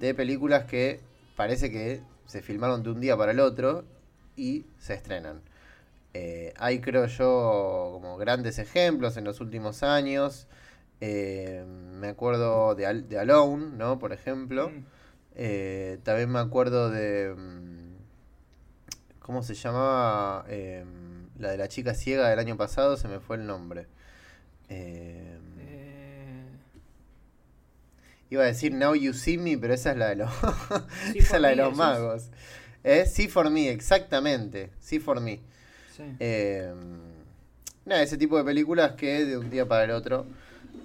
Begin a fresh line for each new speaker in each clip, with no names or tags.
de películas que parece que se filmaron de un día para el otro y se estrenan. Eh, hay, creo yo, como grandes ejemplos en los últimos años. Eh, me acuerdo de, de, Alone, ¿no? Por ejemplo. Mm. Eh, también me acuerdo de... Mm, ¿Cómo se llamaba? la de la chica ciega del año pasado, se me fue el nombre. Iba a decir Now You See Me, pero esa es la de los, esa es la de los magos. Es Sí for Me, exactamente. Sí for Me. Eh, nada, ese tipo de películas que de un día para el otro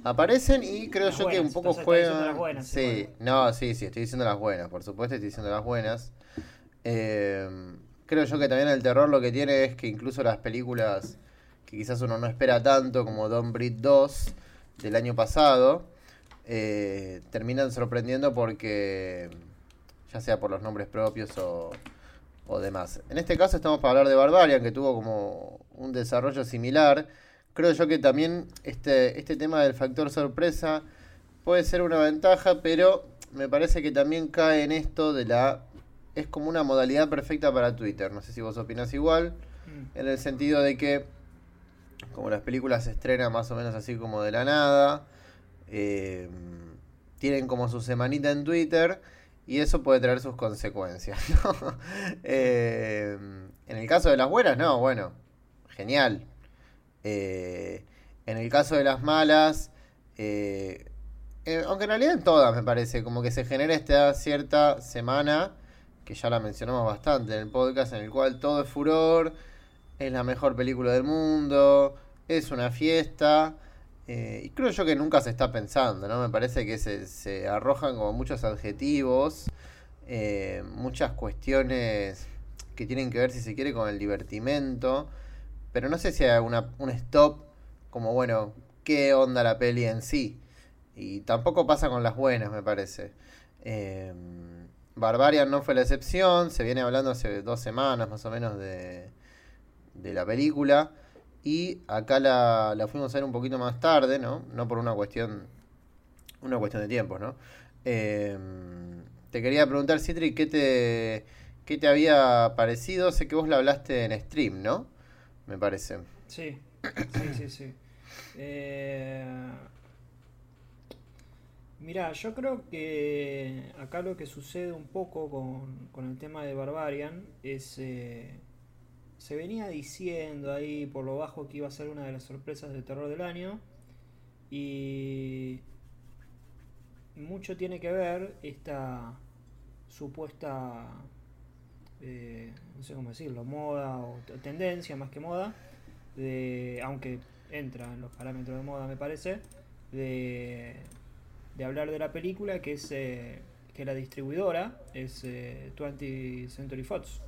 aparecen y creo yo que un poco juegan. Buenas, sí, no, sí, sí, estoy diciendo las buenas, por supuesto, estoy diciendo las buenas. Eh, creo yo que también el terror lo que tiene es que incluso las películas que quizás uno no espera tanto, como Don't Breed 2 del año pasado, eh, terminan sorprendiendo porque, ya sea por los nombres propios o, o demás. En este caso estamos para hablar de Barbarian, que tuvo como un desarrollo similar. Creo yo que también este, este tema del factor sorpresa puede ser una ventaja, pero me parece que también cae en esto de la... Es como una modalidad perfecta para Twitter. No sé si vos opinás igual, mm. en el sentido de que como las películas se estrenan más o menos así como de la nada, eh, tienen como su semanita en Twitter y eso puede traer sus consecuencias. Eh, en el caso de las buenas, no, bueno, genial. Eh, en el caso de las malas, aunque en realidad en todas me parece, como que se genera esta cierta semana, que ya la mencionamos bastante en el podcast, en el cual todo es furor, es la mejor película del mundo, es una fiesta. Eh, y creo yo que nunca se está pensando, ¿no? Me parece que se, arrojan como muchos adjetivos, eh, muchas cuestiones que tienen que ver, si se quiere, con el divertimento. Pero no sé si hay una, un stop como, bueno, ¿qué onda la peli en sí? Y tampoco pasa con las buenas, me parece. Eh, Barbarian no fue la excepción, se viene hablando hace dos semanas más o menos de, de la película. Y acá la, la, fuimos a ver un poquito más tarde, ¿no? No por una cuestión, una cuestión de tiempo, ¿no? Em, te quería preguntar, Citri, ¿qué te, ¿qué te había parecido? Sé que vos la hablaste en stream, ¿no? Me parece.
Sí, sí, sí, sí. Eh... Mira, yo creo que acá lo que sucede un poco con, con el tema de Barbarian es... Eh se venía diciendo ahí por lo bajo que iba a ser una de las sorpresas de terror del año. Y mucho tiene que ver esta supuesta, eh, no sé cómo decirlo, moda o tendencia más que moda, de, aunque entra en los parámetros de moda me parece, de, de hablar de la película que es eh, que la distribuidora es 20th eh, Century Fox.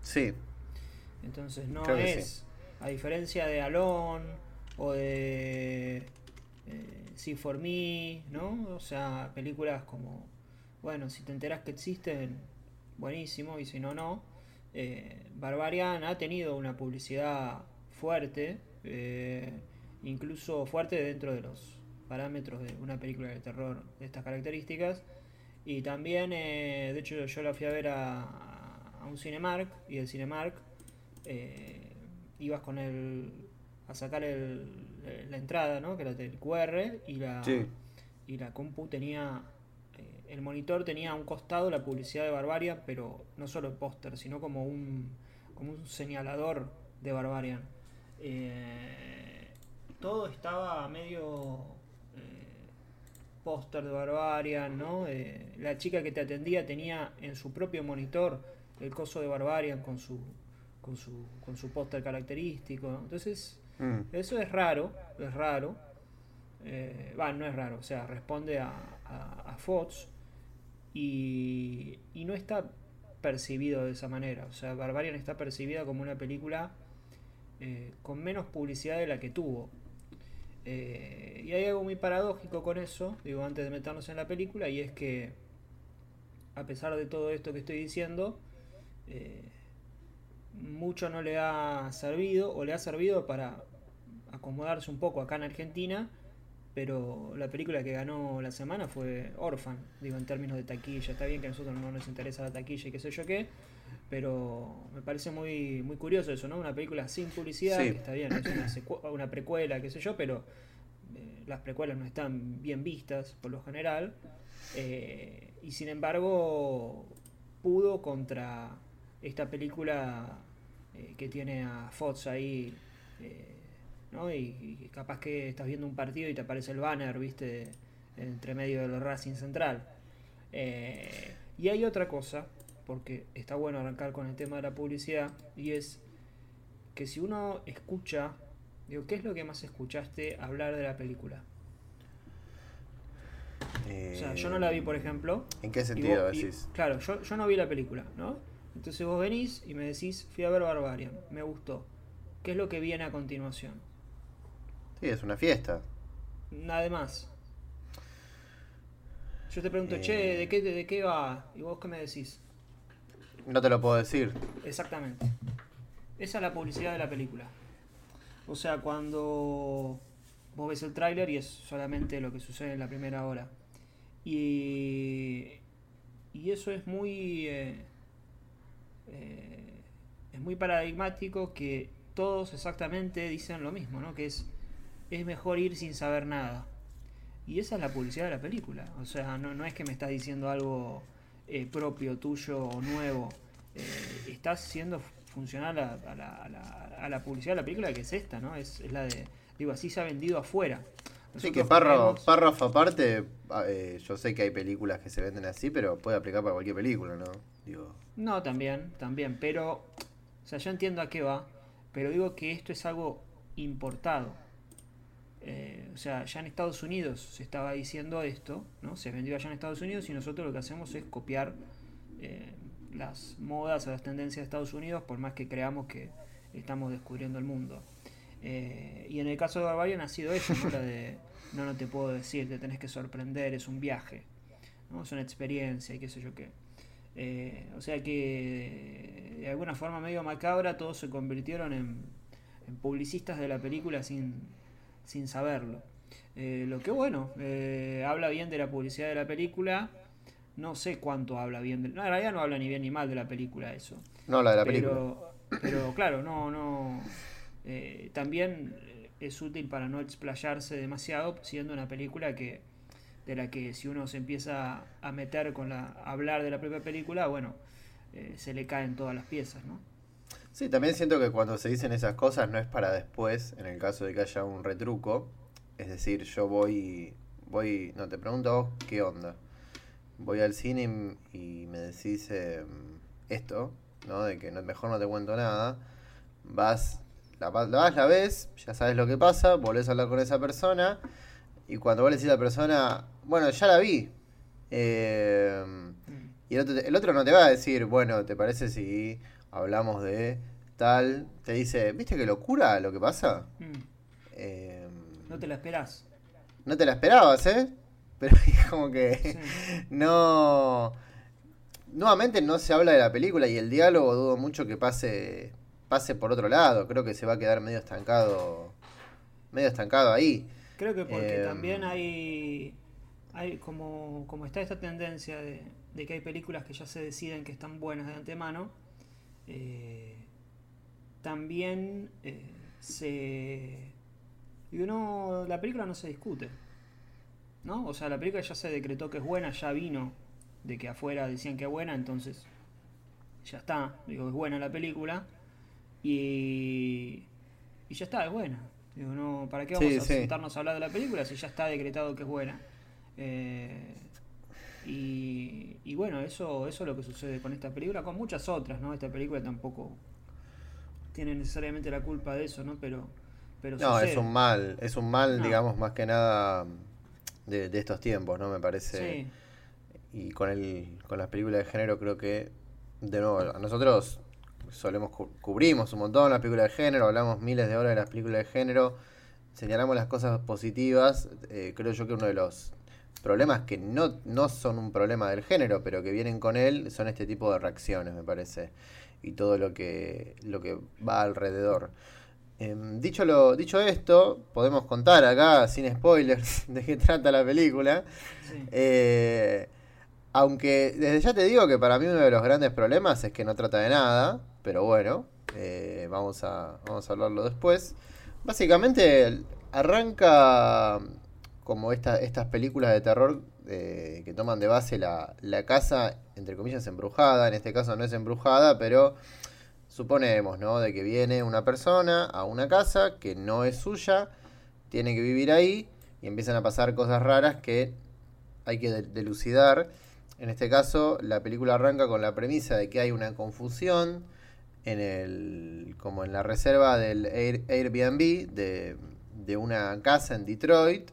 Sí.
Entonces no es, a diferencia de Alon o de eh, See for Me, ¿no? O sea, películas como, bueno, si te enteras que existen, buenísimo, y si no, no. Eh, Barbarian ha tenido una publicidad fuerte, eh, incluso fuerte dentro de los parámetros de una película de terror de estas características. Y también, de hecho, yo la fui a ver a, a un Cinemark y el Cinemark eh, ibas con el a sacar el, la entrada, ¿no? que era del QR, y la, y la compu tenía, eh, el monitor tenía a un costado la publicidad de Barbarian, pero no solo el póster, sino como un, como un señalador de Barbarian. Eh, todo estaba medio póster de Barbarian, ¿no? la chica que te atendía tenía en su propio monitor el coso de Barbarian con su con su, con su póster característico. Entonces, mm. eso es raro, es raro. Eh, no es raro, o sea, responde a, a, Fox y, y, no está percibido de esa manera. O sea, Barbarian está percibida como una película eh, con menos publicidad de la que tuvo. Eh, y hay algo muy paradójico con eso, digo, antes de meternos en la película, y es que, a pesar de todo esto que estoy diciendo, eh, mucho no le ha servido o le ha servido para acomodarse un poco acá en Argentina pero la película que ganó la semana fue Orphan, digo, en términos de taquilla. Está bien que a nosotros no nos interesa la taquilla y qué sé yo qué, pero me parece muy, muy curioso eso, ¿no? Una película sin publicidad, que está bien, es una, precuela, qué sé yo, pero eh, las precuelas no están bien vistas por lo general. Eh, y sin embargo, pudo contra esta película eh, que tiene a Fox ahí ¿no? Y, capaz que estás viendo un partido y te aparece el banner, viste, entre medio de los Racing Central. Eh, y hay otra cosa, porque está bueno arrancar con el tema de la publicidad, y es que si uno escucha, digo, ¿qué es lo que más escuchaste hablar de la película? o sea, yo no la vi, por ejemplo.
¿En qué sentido decís?
claro, yo, yo no vi la película, ¿no? Entonces vos venís y me decís, fui a ver Barbarian, me gustó. ¿Qué es lo que viene a continuación?
Sí, es una fiesta.
Nada más. Yo te pregunto, che, ¿de qué, ¿de qué va? ¿Y vos qué me decís?
No te lo puedo decir.
Exactamente. Esa es la publicidad de la película. O sea, cuando vos ves el tráiler y es solamente lo que sucede en la primera hora. Y, y eso es muy... Eh, eh, es muy paradigmático que todos exactamente dicen lo mismo, ¿no? Que es es mejor ir sin saber nada. Y esa es la publicidad de la película. O sea, no, no es que me estás diciendo algo eh, propio, tuyo o nuevo. Eh, estás siendo funcional a, la, a, la, publicidad de la película que es esta, ¿no? Es, la de, digo, así se ha vendido afuera.
sí, que párrafo, aparte, ah, eh, yo sé que hay películas que se venden así, pero puede aplicar para cualquier película, ¿no? Digo.
No, también, también, pero, o sea, yo entiendo a qué va, pero digo que esto es algo importado. Eh, o sea, ya en Estados Unidos se estaba diciendo esto, ¿no? Se vendió allá en Estados Unidos y nosotros lo que hacemos es copiar eh, las modas o las tendencias de Estados Unidos, por más que creamos que estamos descubriendo el mundo. Eh, y en el caso de Barbarian ha sido eso, ¿no? De no, no te puedo decir, te tenés que sorprender, es un viaje, ¿no? Es una experiencia y qué sé yo qué. O sea que de alguna forma medio macabra todos se convirtieron en publicistas de la película sin, sin saberlo. Eh, lo que bueno, eh, habla bien de la publicidad de la película. No sé cuánto habla bien de. No, en realidad no habla ni bien ni mal de la película eso.
No, la de la película.
Pero claro, no, no. Eh, también es útil para no explayarse demasiado, siendo una película que de la que si uno se empieza a meter con la a hablar de la propia película, bueno, se le caen todas las piezas, ¿no?
Sí, también siento que cuando se dicen esas cosas no es para después, en el caso de que haya un retruco. Es decir, yo voy, voy, no te pregunto qué onda. Voy al cine y, me decís em, esto, ¿no? De que no, mejor no te cuento nada. Vas, la, la vas, la ves, ya sabes lo que pasa, volvés a hablar con esa persona. Y cuando vos le decís a la persona, bueno, ya la vi. Em, y el otro, el otro no te va a decir, bueno, ¿te parece si hablamos de tal, te dice, ¿viste qué locura lo que pasa? Mm.
Em, no te la esperás.
No te la esperabas, ¿eh? Pero es como que no... Nuevamente no se habla de la película y el diálogo dudo mucho que pase pase por otro lado. Creo que se va a quedar medio estancado medio estancado ahí.
Creo que porque em, también hay hay como, como está esta tendencia de, de que hay películas que ya se deciden que están buenas de antemano eh, también eh, se... Digo, la película no se discute. ¿No? O sea, la película ya se decretó que es buena, ya vino de que afuera decían que es buena, entonces ya está, digo, es buena la película. Y, y ya está, es buena. Digo, no, ¿para qué vamos a sentarnos a hablar de la película si ya está decretado que es buena? Eh, y, bueno, eso, eso es lo que sucede con esta película, con muchas otras, ¿no? Esta película tampoco tiene necesariamente la culpa de eso, ¿no? Pero, pero
no, es un mal, es un mal, digamos, más que nada de, estos tiempos, ¿no? Me parece. Y con el, con las películas de género creo que, de nuevo, nosotros solemos cubrimos un montón las películas de género, hablamos miles de horas de las películas de género, señalamos las cosas positivas, eh, creo yo que uno de los problemas que no, no son un problema del género, pero que vienen con él, son este tipo de reacciones, me parece, y todo lo que, lo que va alrededor. Em, dicho, lo, dicho esto, podemos contar acá, sin spoilers, de qué trata la película. Eh, aunque desde ya te digo que para mí uno de los grandes problemas es que no trata de nada, pero bueno, eh, vamos, a, vamos a hablarlo después. Básicamente arranca como estas películas de terror eh, que toman de base la, la, casa, entre comillas, embrujada. En este caso no es embrujada, pero suponemos, ¿no? De que viene una persona a una casa que no es suya, tiene que vivir ahí y empiezan a pasar cosas raras que hay que delucidar. En este caso, la película arranca con la premisa de que hay una confusión en el, como en la reserva del Airbnb de, de una casa en Detroit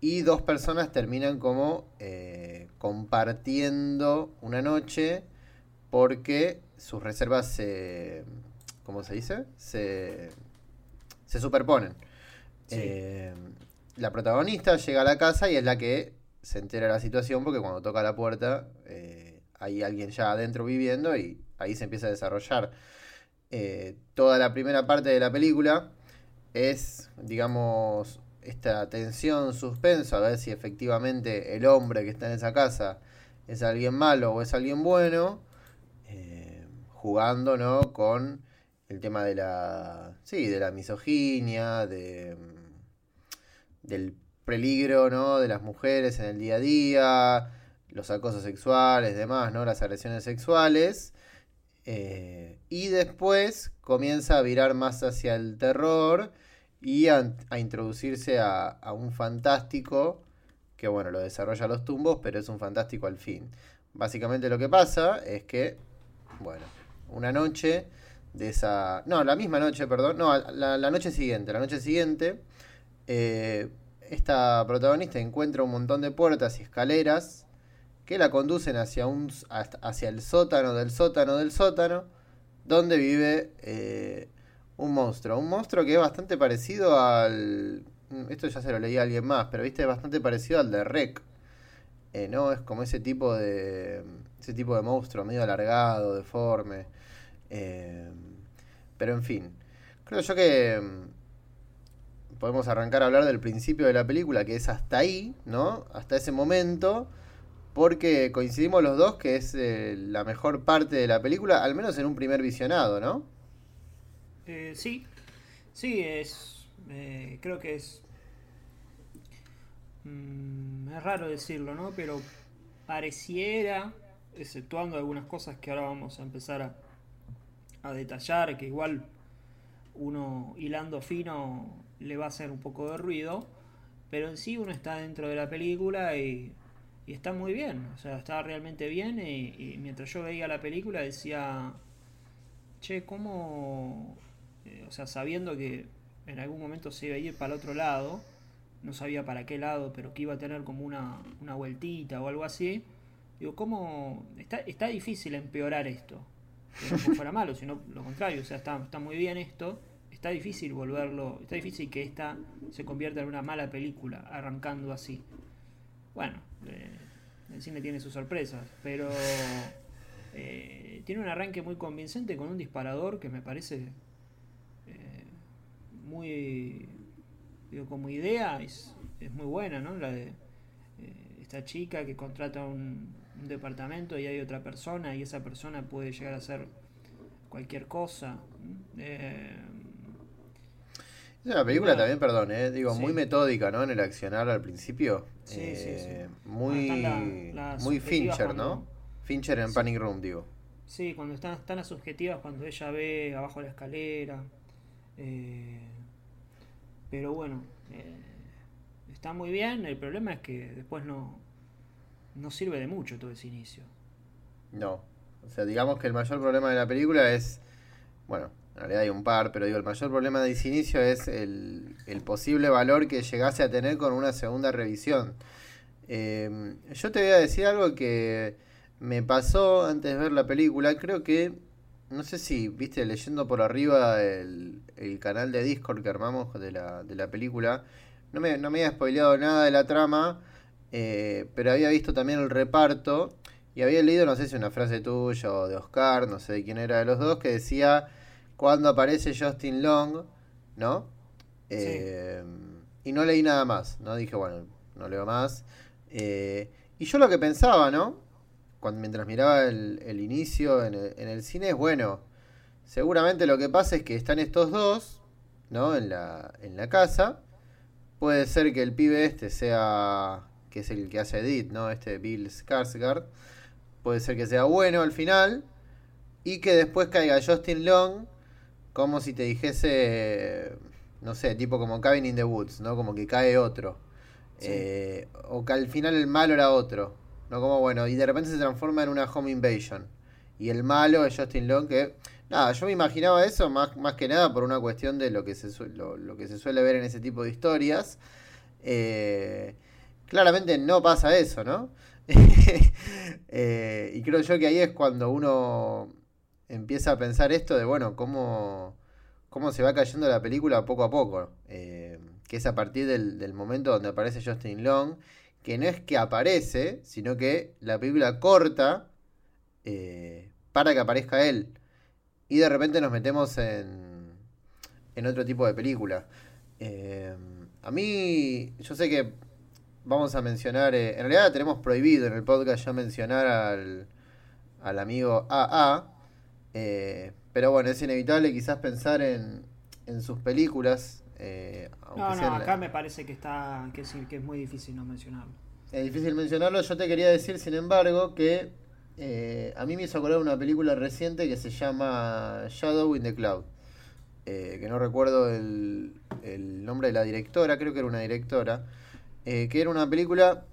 y dos personas terminan como eh, compartiendo una noche porque sus reservas se. ¿Cómo se dice? Se, se superponen. Eh, la protagonista llega a la casa y es la que se entera de la situación porque cuando toca la puerta eh, hay alguien ya adentro viviendo y ahí se empieza a desarrollar. toda la primera parte de la película es, digamos, esta tensión, suspenso, a ver si efectivamente el hombre que está en esa casa es alguien malo o es alguien bueno, eh, jugando ¿no? con el tema de la, sí, de la misoginia, de, del peligro ¿no? de las mujeres en el día a día, los acosos sexuales, demás, ¿no? las agresiones sexuales. Eh, y después comienza a virar más hacia el terror y a, introducirse a, un fantástico que bueno, lo desarrolla los tumbos, pero es un fantástico al fin. Básicamente lo que pasa es que, bueno, una noche de esa... No, la misma noche, perdón, no, la, noche siguiente, la noche siguiente, eh, esta protagonista encuentra un montón de puertas y escaleras que la conducen hacia, un, hacia el sótano del sótano del sótano, donde vive eh, un monstruo. Un monstruo que es bastante parecido al. Esto ya se lo leí a alguien más, pero viste, es bastante parecido al de Rec. Eh, ¿No? Es como ese tipo de. Ese tipo de monstruo, medio alargado, deforme. Eh, pero en fin. Creo yo que. Mm, podemos arrancar a hablar del principio de la película, que es hasta ahí, ¿no? Hasta ese momento. Porque coincidimos los dos que es eh, la mejor parte de la película, al menos en un primer visionado, ¿no?
Eh, sí, sí, es. Eh, creo que es. Mm, es raro decirlo, ¿no? Pero pareciera, exceptuando algunas cosas que ahora vamos a empezar a, a detallar, que igual uno hilando fino le va a hacer un poco de ruido, pero en sí uno está dentro de la película y, y está muy bien, o sea, está realmente bien y, mientras yo veía la película decía, che, ¿cómo eh, o sea, sabiendo que en algún momento se iba a ir para el otro lado, no sabía para qué lado, pero que iba a tener como una, una vueltita o algo así. Digo, ¿cómo? Está, está difícil empeorar esto. no fuera malo, sino lo contrario. O sea, está, está muy bien esto. Está difícil volverlo. Está difícil que esta se convierta en una mala película, arrancando así. Bueno, eh, el cine tiene sus sorpresas, pero eh, tiene un arranque muy convincente con un disparador que me parece muy, digo, como idea es, es muy buena, ¿no? La de eh, esta chica que contrata un, departamento y hay otra persona y esa persona puede llegar a hacer cualquier cosa.
Eh, es una película también, perdón, eh, digo, muy metódica, ¿no? En el accionar al principio. Sí, sí, sí. Muy, muy Fincher, ¿no? Fincher en Panic Room, digo.
Sí, cuando están, están las subjetivas, cuando ella ve abajo la escalera. Eh, pero bueno, eh, está muy bien. El problema es que después no, no sirve de mucho todo ese inicio.
No. O sea, digamos que el mayor problema de la película es. Bueno, en realidad hay un par, pero digo, el mayor problema de ese inicio es el, posible valor que llegase a tener con una segunda revisión. Em, yo te voy a decir algo que me pasó antes de ver la película. Creo que no sé si viste leyendo por arriba el, canal de Discord que armamos de la, película. No me, no me había spoileado nada de la trama, eh, pero había visto también el reparto y había leído, no sé si una frase tuya o de Oscar, no sé de quién era de los dos, que decía, cuando aparece Justin Long, ¿no? Eh, y no leí nada más, ¿no? Dije, bueno, no leo más. Eh, y yo lo que pensaba, ¿no? Mientras miraba el, inicio en el, cine es, bueno, seguramente lo que pasa es que están estos dos, ¿no? En la, en la casa. Puede ser que el pibe este sea, que es el que hace Edith, ¿no? Este Bill Skarsgård. Puede ser que sea bueno al final. Y que después caiga Justin Long como si te dijese, no sé, tipo como Cabin in the Woods, ¿no? Como que cae otro. Eh, o que al final el malo era otro. ¿no? Como bueno, y de repente se transforma en una home invasion. Y el malo es Justin Long, que. Nada, yo me imaginaba eso más, más que nada por una cuestión de lo que se, lo, que se suele ver en ese tipo de historias. Eh, claramente no pasa eso, ¿no? Eh, y creo yo que ahí es cuando uno empieza a pensar esto de, bueno, cómo, cómo se va cayendo la película poco a poco. Eh, que es a partir del, momento donde aparece Justin Long, que no es que aparece, sino que la película corta eh, para que aparezca él. Y de repente nos metemos en, en otro tipo de película. Eh, a mí, yo sé que vamos a mencionar, en realidad tenemos prohibido en el podcast ya mencionar al, al amigo AA, eh, pero bueno, es inevitable quizás pensar en, en sus películas.
Eh, no, no, acá me parece que está que es, que es muy difícil no mencionarlo.
Es difícil mencionarlo. Yo te quería decir, sin embargo, que eh, a mí me hizo acordar una película reciente que se llama Shadow in the Cloud. que no recuerdo el, el, nombre de la directora, creo que era una directora. que era una película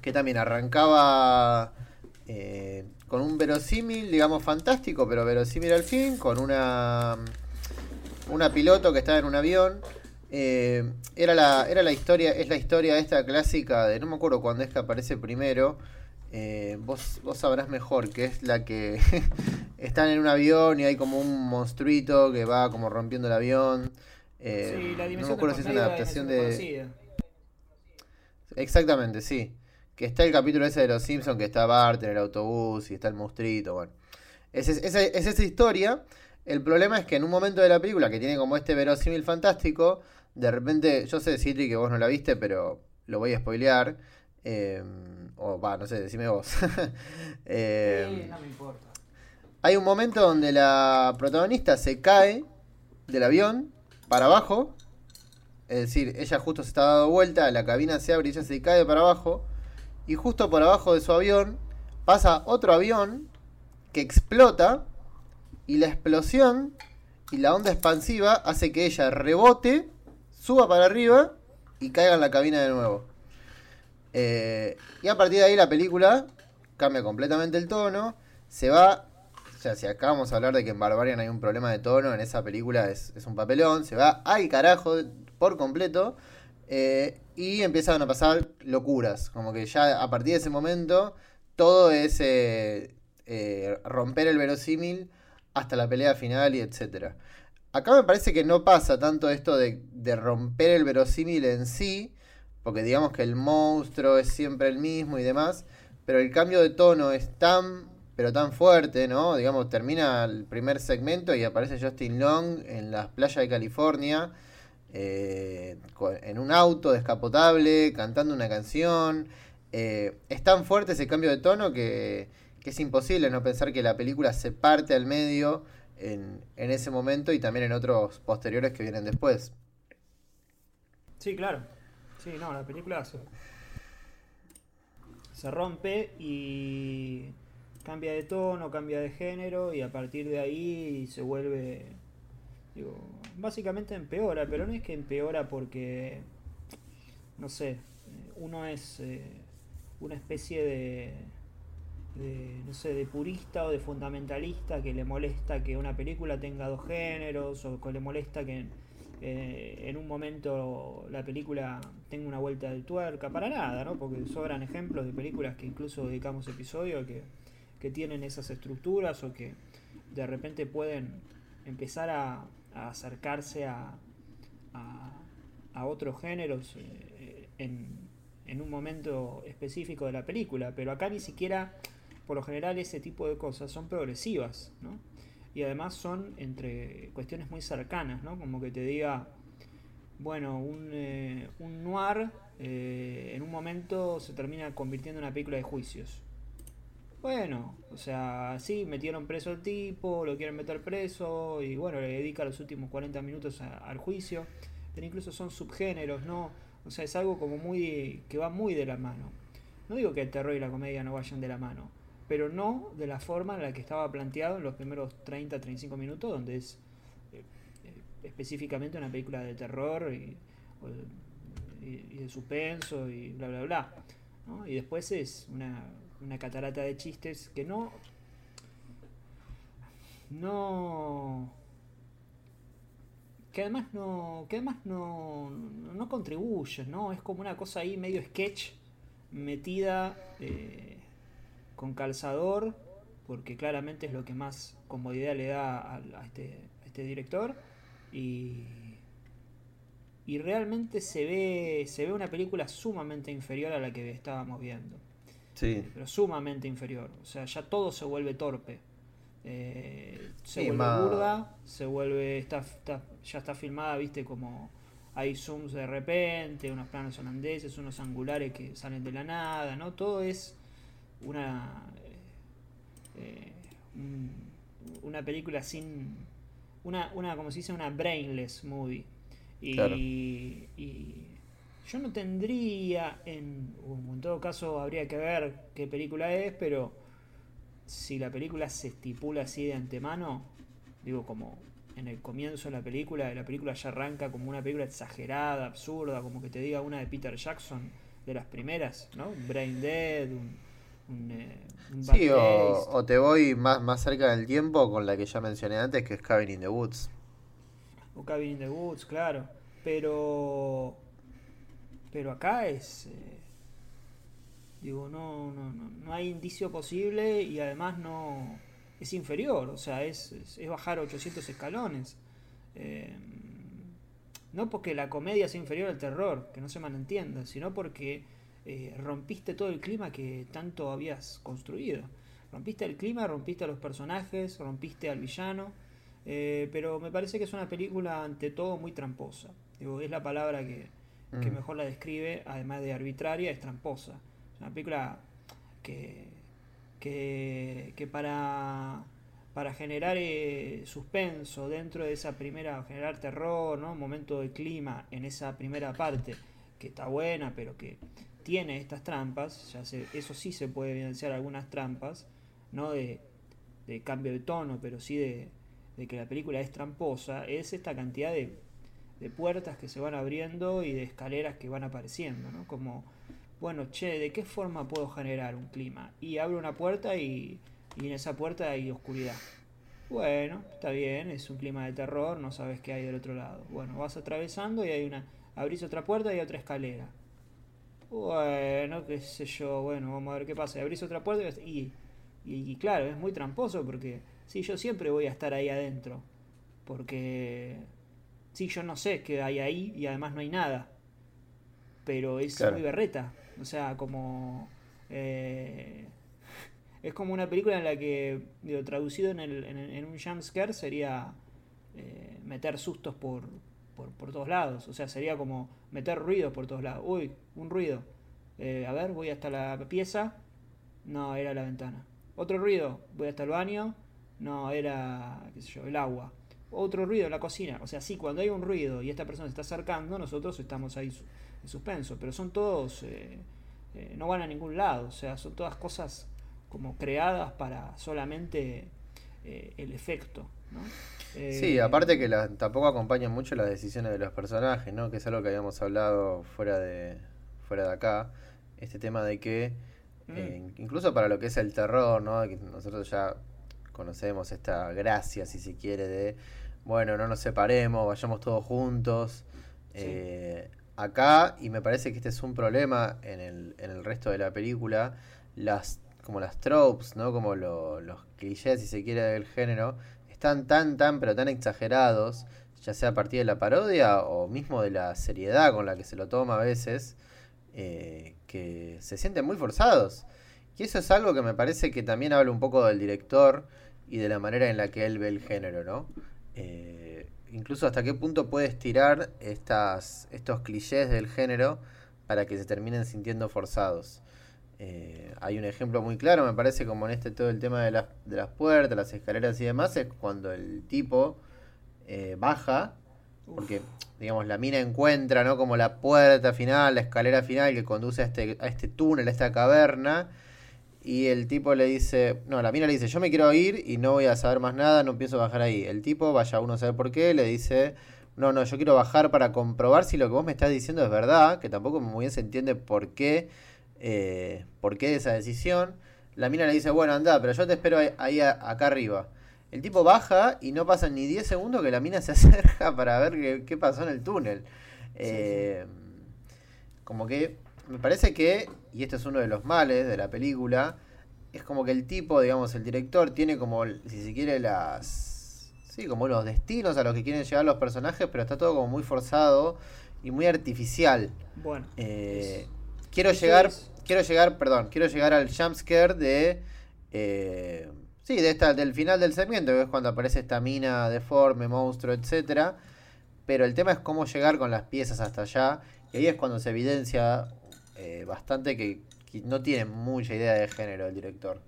que también arrancaba con un verosímil, digamos, fantástico, pero verosímil al fin, con una, una piloto que estaba en un avión. Eh, era, la, era la historia, es la historia esta clásica de, no me acuerdo cuándo es que aparece primero, eh, vos, vos sabrás mejor, que es la que están en un avión y hay como un monstruito que va como rompiendo el avión. Eh, sí, la no me acuerdo si es una adaptación de... Exactamente, sí. Que está el capítulo ese de los Simpsons, que está Bart en el autobús y está el monstruito, bueno. Es, es, esa historia. El problema es que en un momento de la película, que tiene como este verosímil fantástico, de repente, yo sé, Citri, que vos no la viste, pero lo voy a spoilear. Eh, o va, no sé, decime vos. Eh, sí, no me importa. Hay un momento donde la protagonista se cae del avión para abajo. Es decir, ella justo se está dando vuelta, la cabina se abre y ella se cae para abajo y justo por abajo de su avión pasa otro avión que explota y la explosión y la onda expansiva hace que ella rebote, suba para arriba y caiga en la cabina de nuevo. Eh, y a partir de ahí la película cambia completamente el tono, se va, o sea, si acá vamos a hablar de que en Barbarian hay un problema de tono, en esa película es, es un papelón, se va al carajo por completo. Eh, y empiezan a pasar locuras. Como que ya a partir de ese momento todo es eh, eh, romper el verosímil hasta la pelea final y etcétera. Acá me parece que no pasa tanto esto de, de, romper el verosímil en sí, porque digamos que el monstruo es siempre el mismo y demás, pero el cambio de tono es tan, pero tan fuerte, ¿no? Digamos, termina el primer segmento y aparece Justin Long en las playas de California eh, en un auto descapotable, cantando una canción. Eh, es tan fuerte ese cambio de tono que, es imposible no pensar que la película se parte al medio en, ese momento y también en otros posteriores que vienen después.
Sí, claro. Sí, no, la película se, se rompe y cambia de tono, cambia de género y a partir de ahí se vuelve básicamente empeora, pero no es que empeora porque, no sé, uno es eh, una especie de, no sé, de purista o de fundamentalista que le molesta que una película tenga dos géneros o que le molesta que eh, en un momento la película tenga una vuelta de tuerca, para nada, ¿no? Porque sobran ejemplos de películas que incluso dedicamos episodios que, que tienen esas estructuras o que de repente pueden empezar a, acercarse a, a, otros géneros eh, en, un momento específico de la película, pero acá ni siquiera, por lo general, ese tipo de cosas son progresivas, ¿no? y además son entre cuestiones muy cercanas, ¿no? Como que te diga, bueno, un, eh, un noir eh, en un momento se termina convirtiendo en una película de juicios. Bueno, o sea, sí, metieron preso al tipo, lo quieren meter preso y bueno, le dedica los últimos 40 minutos al juicio, pero incluso son subgéneros, ¿no? O sea, es algo como muy que va muy de la mano. No digo que el terror y la comedia no vayan de la mano, pero no de la forma en la que estaba planteado en los primeros 30-35 minutos, donde es eh, eh, específicamente una película de terror y, de suspenso y bla, bla, bla. Y después es una una catarata de chistes que no. No. Que además no. Que además no. No contribuye, ¿no? Es como una cosa ahí medio sketch metida eh, con calzador, porque claramente es lo que más comodidad le da a, este, a este director. Y. Y realmente se ve, se ve una película sumamente inferior a la que estábamos viendo. Pero sumamente inferior. O sea, ya todo se vuelve torpe. Eh, se vuelve burda, se vuelve. Está, ya está filmada, viste, como hay zooms de repente, unos planos holandeses, unos angulares que salen de la nada, ¿no? Todo es una. Eh, una película sin. Una, una, como se dice, una brainless movie. y yo no tendría, en, en todo caso habría que ver qué película es, pero si la película se estipula así de antemano, digo como en el comienzo de la película, la película ya arranca como una película exagerada, absurda, como que te diga una de Peter Jackson, de las primeras, ¿no? Un Brain Dead, un... un,
eh, sí, o, te voy más, más cerca del tiempo con la que ya mencioné antes, que es Cabin in the Woods.
O Cabin in the Woods, claro. Pero pero acá es. Eh, digo, no, no, no, no, hay indicio posible y además no. Es inferior, o sea, es, es, bajar 800 escalones. Eh, no porque la comedia sea inferior al terror, que no se malentienda, sino porque eh, rompiste todo el clima que tanto habías construido. Rompiste el clima, rompiste a los personajes, rompiste al villano. pero me parece que es una película ante todo muy tramposa. Digo, es la palabra que, que mm. mejor la describe, además de arbitraria, es tramposa. Es una película que, que, para, para generar eh, suspenso dentro de esa primera, generar terror, ¿no? un momento de clima en esa primera parte, que está buena, pero que tiene estas trampas, ya eso sí se puede evidenciar algunas trampas, no de, de cambio de tono, pero sí de, de que la película es tramposa, es esta cantidad de de puertas que se van abriendo y de escaleras que van apareciendo, ¿no? Como, bueno, che, ¿de qué forma puedo generar un clima? Y abro una puerta y, y en esa puerta hay oscuridad. Bueno, está bien, es un clima de terror, no sabes qué hay del otro lado. Bueno, vas atravesando y hay una. abrís otra puerta y hay otra escalera. Bueno, qué sé yo, bueno, vamos a ver qué pasa. Abrís otra puerta y, y, y claro, es muy tramposo porque sí, yo siempre voy a estar ahí adentro. Porque Sí, yo no sé qué hay ahí y además no hay nada. Pero es muy berreta. O sea, como. Eh, es como una película en la que, digo, traducido en, el, en, un jumpscare sería eh, meter sustos por, por, por, todos lados. O sea, sería como meter ruidos por todos lados. Uy, un ruido. Eh, a ver, voy hasta la pieza. No, era la ventana. Otro ruido. Voy hasta el baño. No, era, qué sé yo, el agua otro ruido en la cocina. O sea, sí, cuando hay un ruido y esta persona se está acercando, nosotros estamos ahí en suspenso. Pero son todos, eh, eh, no van a ningún lado. O sea, son todas cosas como creadas para solamente eh, el efecto. ¿no?
sí, aparte que tampoco acompañan mucho las decisiones de los personajes, ¿no? Que es algo que habíamos hablado fuera de, fuera de acá. Este tema de que, mm. incluso para lo que es el terror, ¿no? Que nosotros ya conocemos esta gracia, si se quiere, de, bueno, no nos separemos, vayamos todos juntos. Eh, acá, y me parece que este es un problema en el, en el resto de la película, las como las tropes, ¿no? Como los clichés, si se quiere, del género, están tan, tan, pero tan exagerados, ya sea a partir de la parodia o mismo de la seriedad con la que se lo toma a veces, eh, que se sienten muy forzados. Y eso es algo que me parece que también habla un poco del director, y de la manera en la que él ve el género, ¿no? Eh, incluso hasta qué punto puede estirar estas, estos clichés del género para que se terminen sintiendo forzados. Eh, hay un ejemplo muy claro, me parece, como en este todo el tema de, de las puertas, las escaleras y demás, es cuando el tipo eh, baja, porque, digamos, la mina encuentra, ¿no? Como la puerta final, la escalera final que conduce a este, a este túnel, a esta caverna, y el tipo le dice, no, la mina le dice, yo me quiero ir y no voy a saber más nada, no pienso bajar ahí. El tipo, vaya uno a saber por qué, le dice, no, no, yo quiero bajar para comprobar si lo que vos me estás diciendo es verdad, que tampoco muy bien se entiende por qué, eh, por qué esa decisión. La mina le dice, bueno, anda, pero yo te espero ahí, acá arriba. El tipo baja y no pasan ni 10 segundos que la mina se acerca para ver qué, pasó en el túnel. Eh, como que me parece que, y este es uno de los males de la película, es como que el tipo, digamos, el director tiene como, si se quiere, las... Sí, como los destinos a los que quieren llegar los personajes, pero está todo como muy forzado y muy artificial.
Bueno.
Eh, quiero llegar, quiero llegar, perdón, quiero llegar al jumpscare de... Eh, sí, de esta, del final del segmento, que es cuando aparece esta mina deforme, monstruo, etcétera. Pero el tema es cómo llegar con las piezas hasta allá. Y ahí es cuando se evidencia eh, bastante que, no tiene mucha idea de género el director.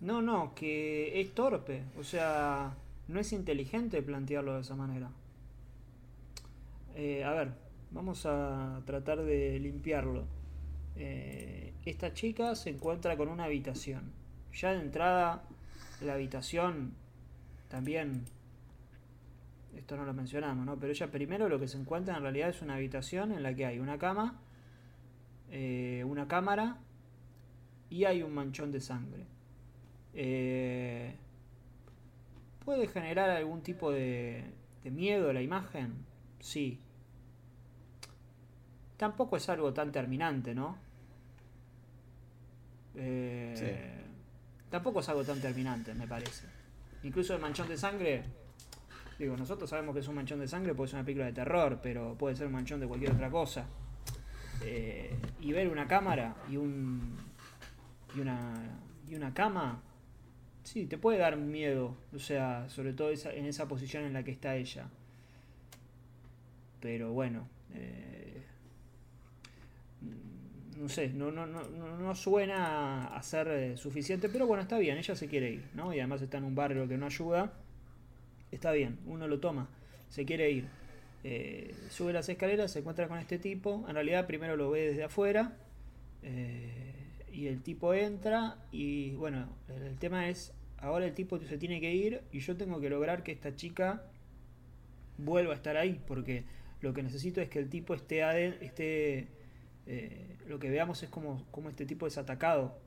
No, no, que es torpe. O sea, no es inteligente plantearlo de esa manera. Eh, a ver, vamos a tratar de limpiarlo. Eh, esta chica se encuentra con una habitación. Ya de entrada, la habitación también. Esto no lo mencionamos, ¿no? Pero ella primero lo que se encuentra en realidad es una habitación en la que hay una cama eh, una cámara y hay un manchón de sangre. Eh, ¿Puede generar algún tipo de, de miedo la imagen? Sí. Tampoco es algo tan terminante, ¿no? Eh, tampoco es algo tan terminante, me parece. Incluso el manchón de sangre, digo, nosotros sabemos que es un manchón de sangre porque es una película de terror, pero puede ser un manchón de cualquier otra cosa. Eh, y ver una cámara y un y una y una cama sí te puede dar miedo o sea sobre todo en esa posición en la que está ella. Pero bueno eh, no sé no, no, no, no suena a ser eh, suficiente pero bueno está bien ella se quiere ir no y además está en un barrio que no ayuda está bien uno lo toma se quiere ir eh, sube las escaleras, se encuentra con este tipo. En realidad primero lo ve desde afuera. Eh, y el tipo entra y bueno, el, tema es, ahora el tipo se tiene que ir y yo tengo que lograr que esta chica vuelva a estar ahí. Porque lo que necesito es que el tipo esté... esté eh, lo que veamos es como, como este tipo es atacado.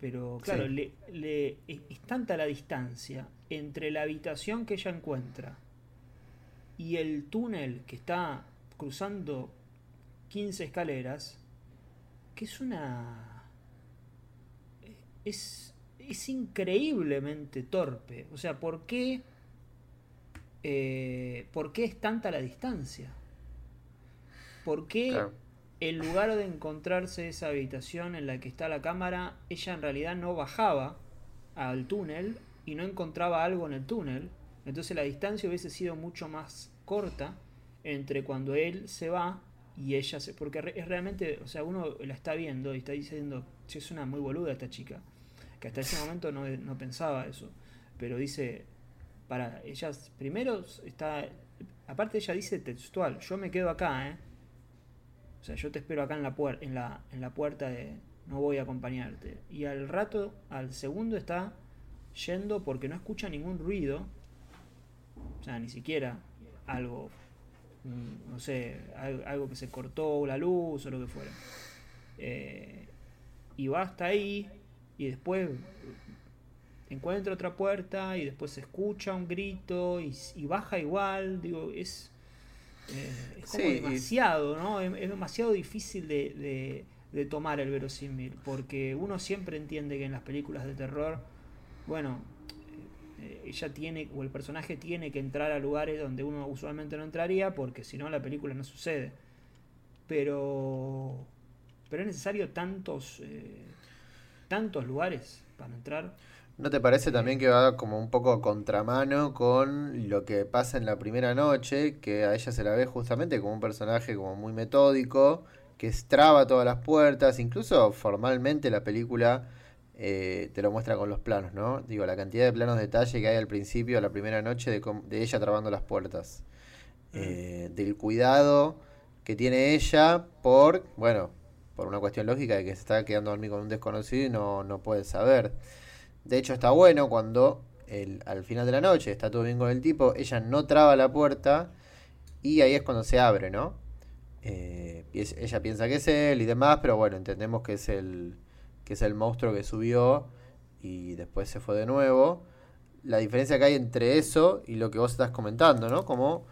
Pero claro, le, es tanta la distancia entre la habitación que ella encuentra y el túnel que está cruzando 15 escaleras, que es una... es, es increíblemente torpe. O sea, ¿por qué, eh, ¿por qué es tanta la distancia? ¿Por qué en lugar de encontrarse esa habitación en la que está la cámara, ella en realidad no bajaba al túnel y no encontraba algo en el túnel? Entonces la distancia hubiese sido mucho más corta entre cuando él se va y ella se... Porque es realmente, o sea, uno la está viendo y está diciendo, che, es una muy boluda esta chica. Que hasta ese momento no, no pensaba eso. Pero dice, para, ella primero está... Aparte ella dice textual, yo me quedo acá, ¿eh? O sea, yo te espero acá en la, en la, en la puerta de... No voy a acompañarte. Y al rato, al segundo está yendo porque no escucha ningún ruido o sea, ni siquiera algo, mm, no sé, algo que se cortó la luz o lo que fuera. Eh, y va hasta ahí y después encuentra otra puerta y después se escucha un grito y, baja igual, digo, es, eh, es como demasiado, ¿no? Es, demasiado difícil de, de, tomar el verosímil, porque uno siempre entiende que en las películas de terror, bueno, eh, ella tiene, o el personaje tiene que entrar a lugares donde uno usualmente no entraría, porque si no la película no sucede. Pero, pero es necesario tantos, eh, tantos lugares para entrar.
¿No te parece también que va como un poco contramano con lo que pasa en la primera noche, que a ella se la ve justamente como un personaje como muy metódico, que estraba todas las puertas, incluso formalmente la película eh, te lo muestra con los planos, ¿no? Digo, la cantidad de planos de detalle que hay al principio, a la primera noche, de, de ella trabando las puertas. Mm. Eh, del cuidado que tiene ella por, bueno, por una cuestión lógica de que se está quedando a dormir con un desconocido y no, no puede saber. De hecho, está bueno cuando el, al final de la noche está todo bien con el tipo, ella no traba la puerta y ahí es cuando se abre, ¿no? Eh, ella piensa que es él y demás, pero bueno, entendemos que es el que es el monstruo que subió y después se fue de nuevo. La diferencia que hay entre eso y lo que vos estás comentando, ¿no? Como,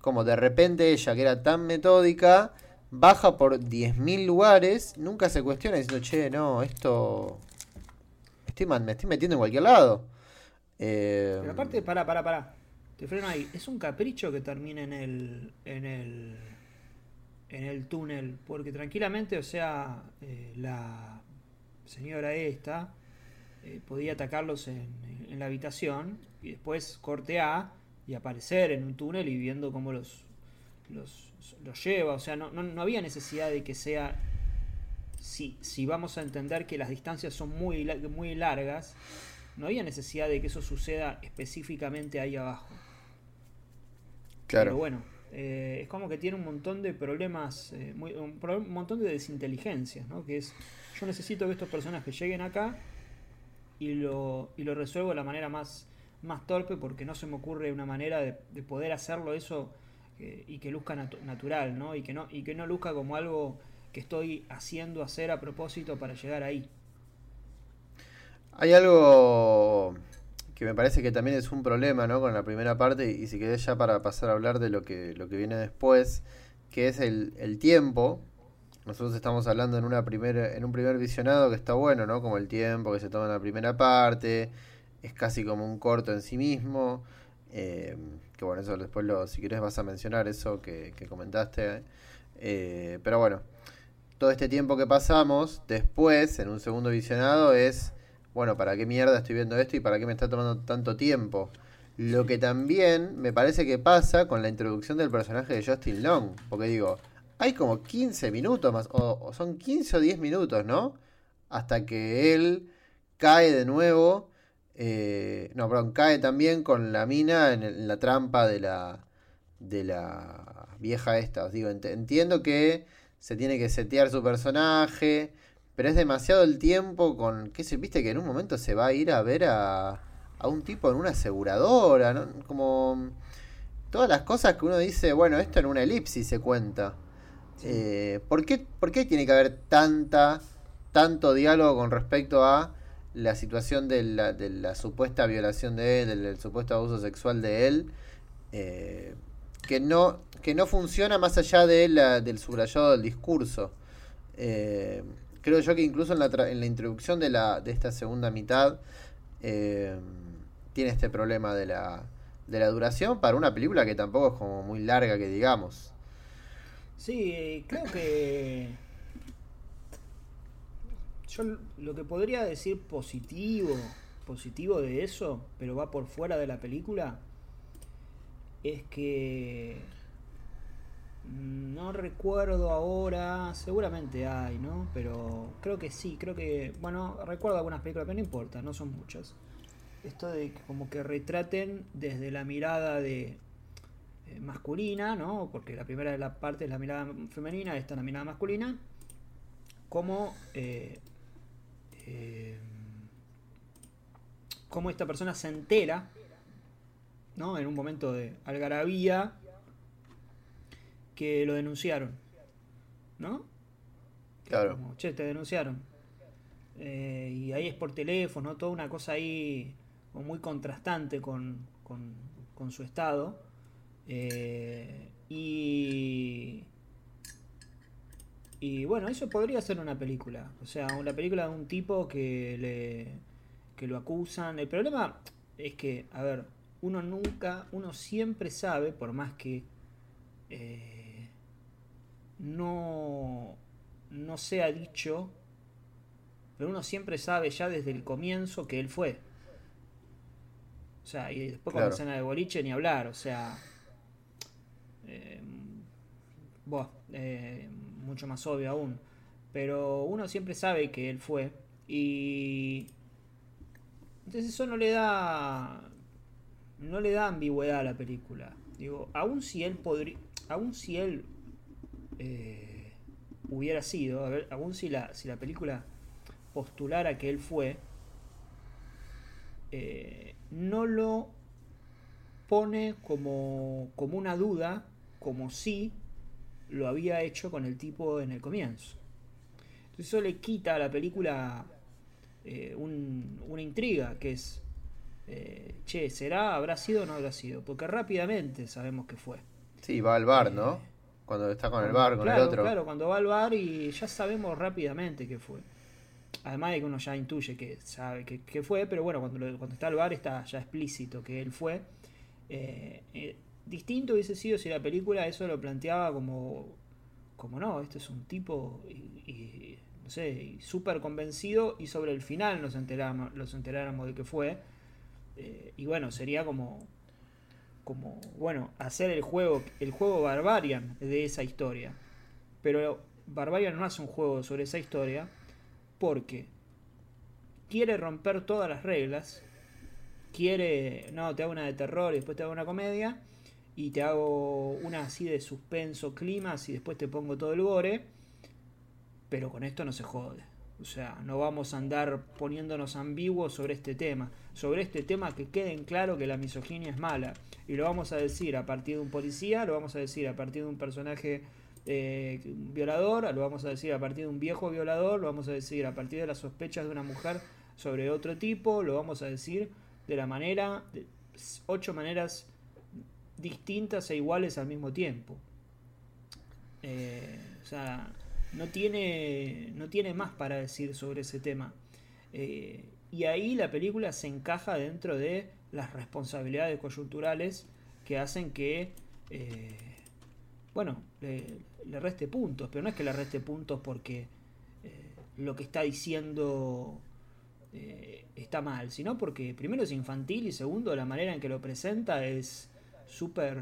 como de repente ella, que era tan metódica, baja por 10.000 lugares, nunca se cuestiona diciendo, che, no, esto me estoy metiendo en cualquier lado.
Eh, Pero aparte, pará, pará, pará. Te freno ahí. Es un capricho que termine en el. en el. en el túnel. Porque tranquilamente, o sea, eh, la señora esta eh, podía atacarlos en, en, la habitación y después corte A y aparecer en un túnel y viendo cómo los, los, los lleva. O sea, no, no, no había necesidad de que sea si, si vamos a entender que las distancias son muy, muy largas, no había necesidad de que eso suceda específicamente ahí abajo. Claro. Pero bueno, eh, es como que tiene un montón de problemas, eh, un, montón de desinteligencias, ¿no? Que es, yo necesito que estos personajes lleguen acá y lo, y lo resuelvo de la manera más, más torpe porque no se me ocurre una manera de, poder hacerlo eso eh, y que luzca natural, ¿no? Y que no, y que no luzca como algo que estoy haciendo hacer a propósito para llegar ahí.
Hay algo que me parece que también es un problema ¿no? con la primera parte y si querés ya para pasar a hablar de lo que, lo que viene después, que es el, tiempo. Nosotros estamos hablando en, una en un primer visionado que está bueno, ¿no? Como el tiempo que se toma en la primera parte, es casi como un corto en sí mismo. Eh, que bueno, eso después lo, si querés vas a mencionar eso que, comentaste. Eh, pero bueno, todo este tiempo que pasamos después, en un segundo visionado, es, bueno, ¿para qué mierda estoy viendo esto y para qué me está tomando tanto tiempo? Lo que también me parece que pasa con la introducción del personaje de Justin Long, porque digo, hay como 15 minutos más, o, son 15 o 10 minutos, ¿no? Hasta que él cae de nuevo, eh, no, perdón, cae también con la mina en, la trampa de la, de la vieja esta. Os digo, entiendo que se tiene que setear su personaje, pero es demasiado el tiempo con, qué se, viste que en un momento se va a ir a ver a, a un tipo en una aseguradora, ¿no? como todas las cosas que uno dice, bueno, esto en una elipsis se cuenta. Eh, ¿por, qué, ¿Por qué tiene que haber tanta, tanto diálogo con respecto a la situación de la, de la supuesta violación de él, del, supuesto abuso sexual de él? Eh, que no, que no funciona más allá de la, del subrayado del discurso. Eh, creo yo que incluso en la, en la introducción de, la, de esta segunda mitad eh, tiene este problema de la, de la duración para una película que tampoco es como muy larga que digamos.
Sí, creo que yo lo que podría decir positivo, positivo de eso, pero va por fuera de la película, es que no recuerdo ahora, seguramente hay, ¿no? Pero creo que sí, creo que, bueno, recuerdo algunas películas, pero no importa, no son muchas. Esto de que como que retraten desde la mirada de eh, masculina, ¿no? Porque la primera de la parte es la mirada femenina, esta es la mirada masculina, como eh, eh, como esta persona se entera ¿no? En un momento de algarabía que lo denunciaron, ¿no?
Claro.
che, te denunciaron. Eh, y ahí es por teléfono, toda una cosa ahí muy contrastante con, con, su estado. Eh, y, y bueno, eso podría ser una película. O sea, una película de un tipo que le que lo acusan. El problema es que, a ver, uno nunca, uno siempre sabe, por más que eh, no, no sea dicho, pero uno siempre sabe ya desde el comienzo que él fue. sea, y después con la escena de boliche ni hablar, o sea. Eh, eh, mucho más obvio aún. Pero uno siempre sabe que él fue. Y. Entonces eso no le da. No le da ambigüedad a la película. Digo, aún si él podría. Aún si él. Eh, hubiera sido. A ver, aún si la, si la película postulara que él fue. Eh, no lo pone como, como una duda, como si lo había hecho con el tipo en el comienzo. Entonces eso le quita a la película eh, una intriga, que es, eh, che, ¿será, habrá sido o no habrá sido? Porque rápidamente sabemos que fue.
Sí, va al bar, ¿no? Cuando está con el bar, con el otro.
Claro, cuando va al bar y ya sabemos rápidamente que fue. Además de que uno ya intuye que sabe que, fue, pero bueno, cuando, cuando está al bar está ya explícito que él fue. Eh, eh, distinto hubiese sido si la película eso lo planteaba como, como no, este es un tipo, y, no sé, súper convencido y sobre el final nos enteráramos, nos enteráramos de que fue. Eh, y bueno, sería como, como, bueno, hacer el juego, el juego Barbarian de esa historia. Pero Barbarian no hace un juego sobre esa historia porque quiere romper todas las reglas, quiere, no, te hago una de terror y después te hago una comedia, y te hago una así de suspenso, climas y después te pongo todo el gore, pero con esto no se jode. O sea, no vamos a andar poniéndonos ambiguos sobre este tema. Sobre este tema que queden claro que la misoginia es mala. Y lo vamos a decir a partir de un policía, lo vamos a decir a partir de un personaje eh, violador, lo vamos a decir a partir de un viejo violador, lo vamos a decir a partir de las sospechas de una mujer sobre otro tipo, lo vamos a decir de la manera, de ocho maneras distintas e iguales al mismo tiempo. Eh, o sea, no tiene, no tiene más para decir sobre ese tema. Eh, y ahí la película se encaja dentro de las responsabilidades coyunturales que hacen que, bueno, le reste puntos, pero no es que le reste puntos porque eh, lo que está diciendo eh, está mal, sino porque primero es infantil y segundo la manera en que lo presenta es súper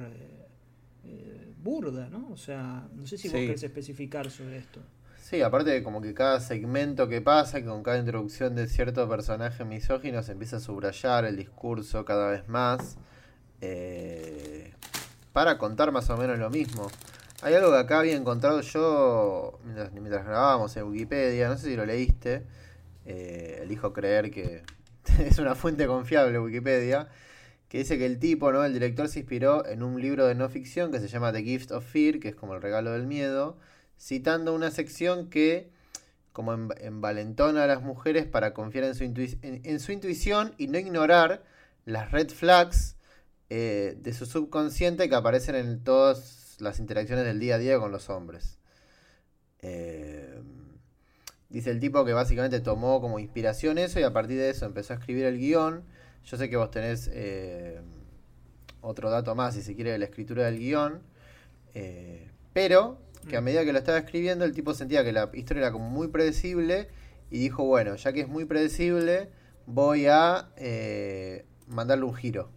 eh, burda, ¿no? O sea, no sé si vos querés especificar sobre esto.
Sí, aparte de como que cada segmento que pasa, con cada introducción de cierto personaje misógino se empieza a subrayar el discurso cada vez más para contar más o menos lo mismo. Hay algo que acá había encontrado yo mientras, grabábamos en Wikipedia, no sé si lo leíste, eh, elijo creer que es una fuente confiable Wikipedia, que dice que el tipo, ¿no? El director se inspiró en un libro de no ficción que se llama The Gift of Fear, que es como el regalo del miedo, citando una sección que como envalentona a las mujeres para confiar en su, intuición y no ignorar las red flags eh, de su subconsciente que aparecen en todos las interacciones del día a día con los hombres. Eh, dice el tipo que básicamente tomó como inspiración eso y a partir de eso empezó a escribir el guion. Yo sé que vos tenés eh, otro dato más, si se quiere, de la escritura del guion. Eh, pero que a mm. medida que lo estaba escribiendo, el tipo sentía que la historia era como muy predecible y dijo, bueno, ya que es muy predecible, voy a mandarle un giro.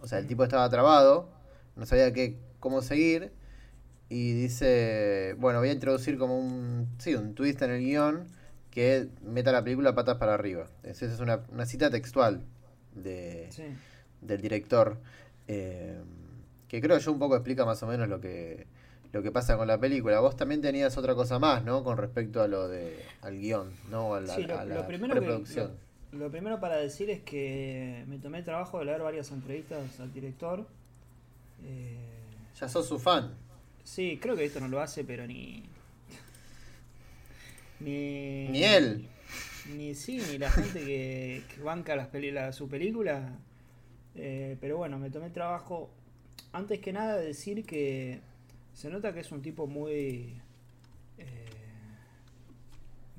O sea, el tipo estaba trabado, no sabía qué, cómo seguir. Y dice, bueno, voy a introducir como un, sí, un twist en el guion que meta la película patas para arriba. Esa es una, cita textual de, del director. Eh, que creo yo un poco explica más o menos lo que, lo que pasa con la película. Vos también tenías otra cosa más, ¿no? Con respecto a lo de al guion, ¿no? A la,
lo, primero lo, primero para decir es que me tomé el trabajo de leer varias entrevistas al director.
Eh, ya sos su fan.
Sí, creo que esto no lo hace, pero ni.
Ni. Ni él.
Ni sí, ni la gente que, banca las películas, su película. Eh, pero bueno, me tomé el trabajo. Antes que nada, decir que se nota que es un tipo muy. Eh,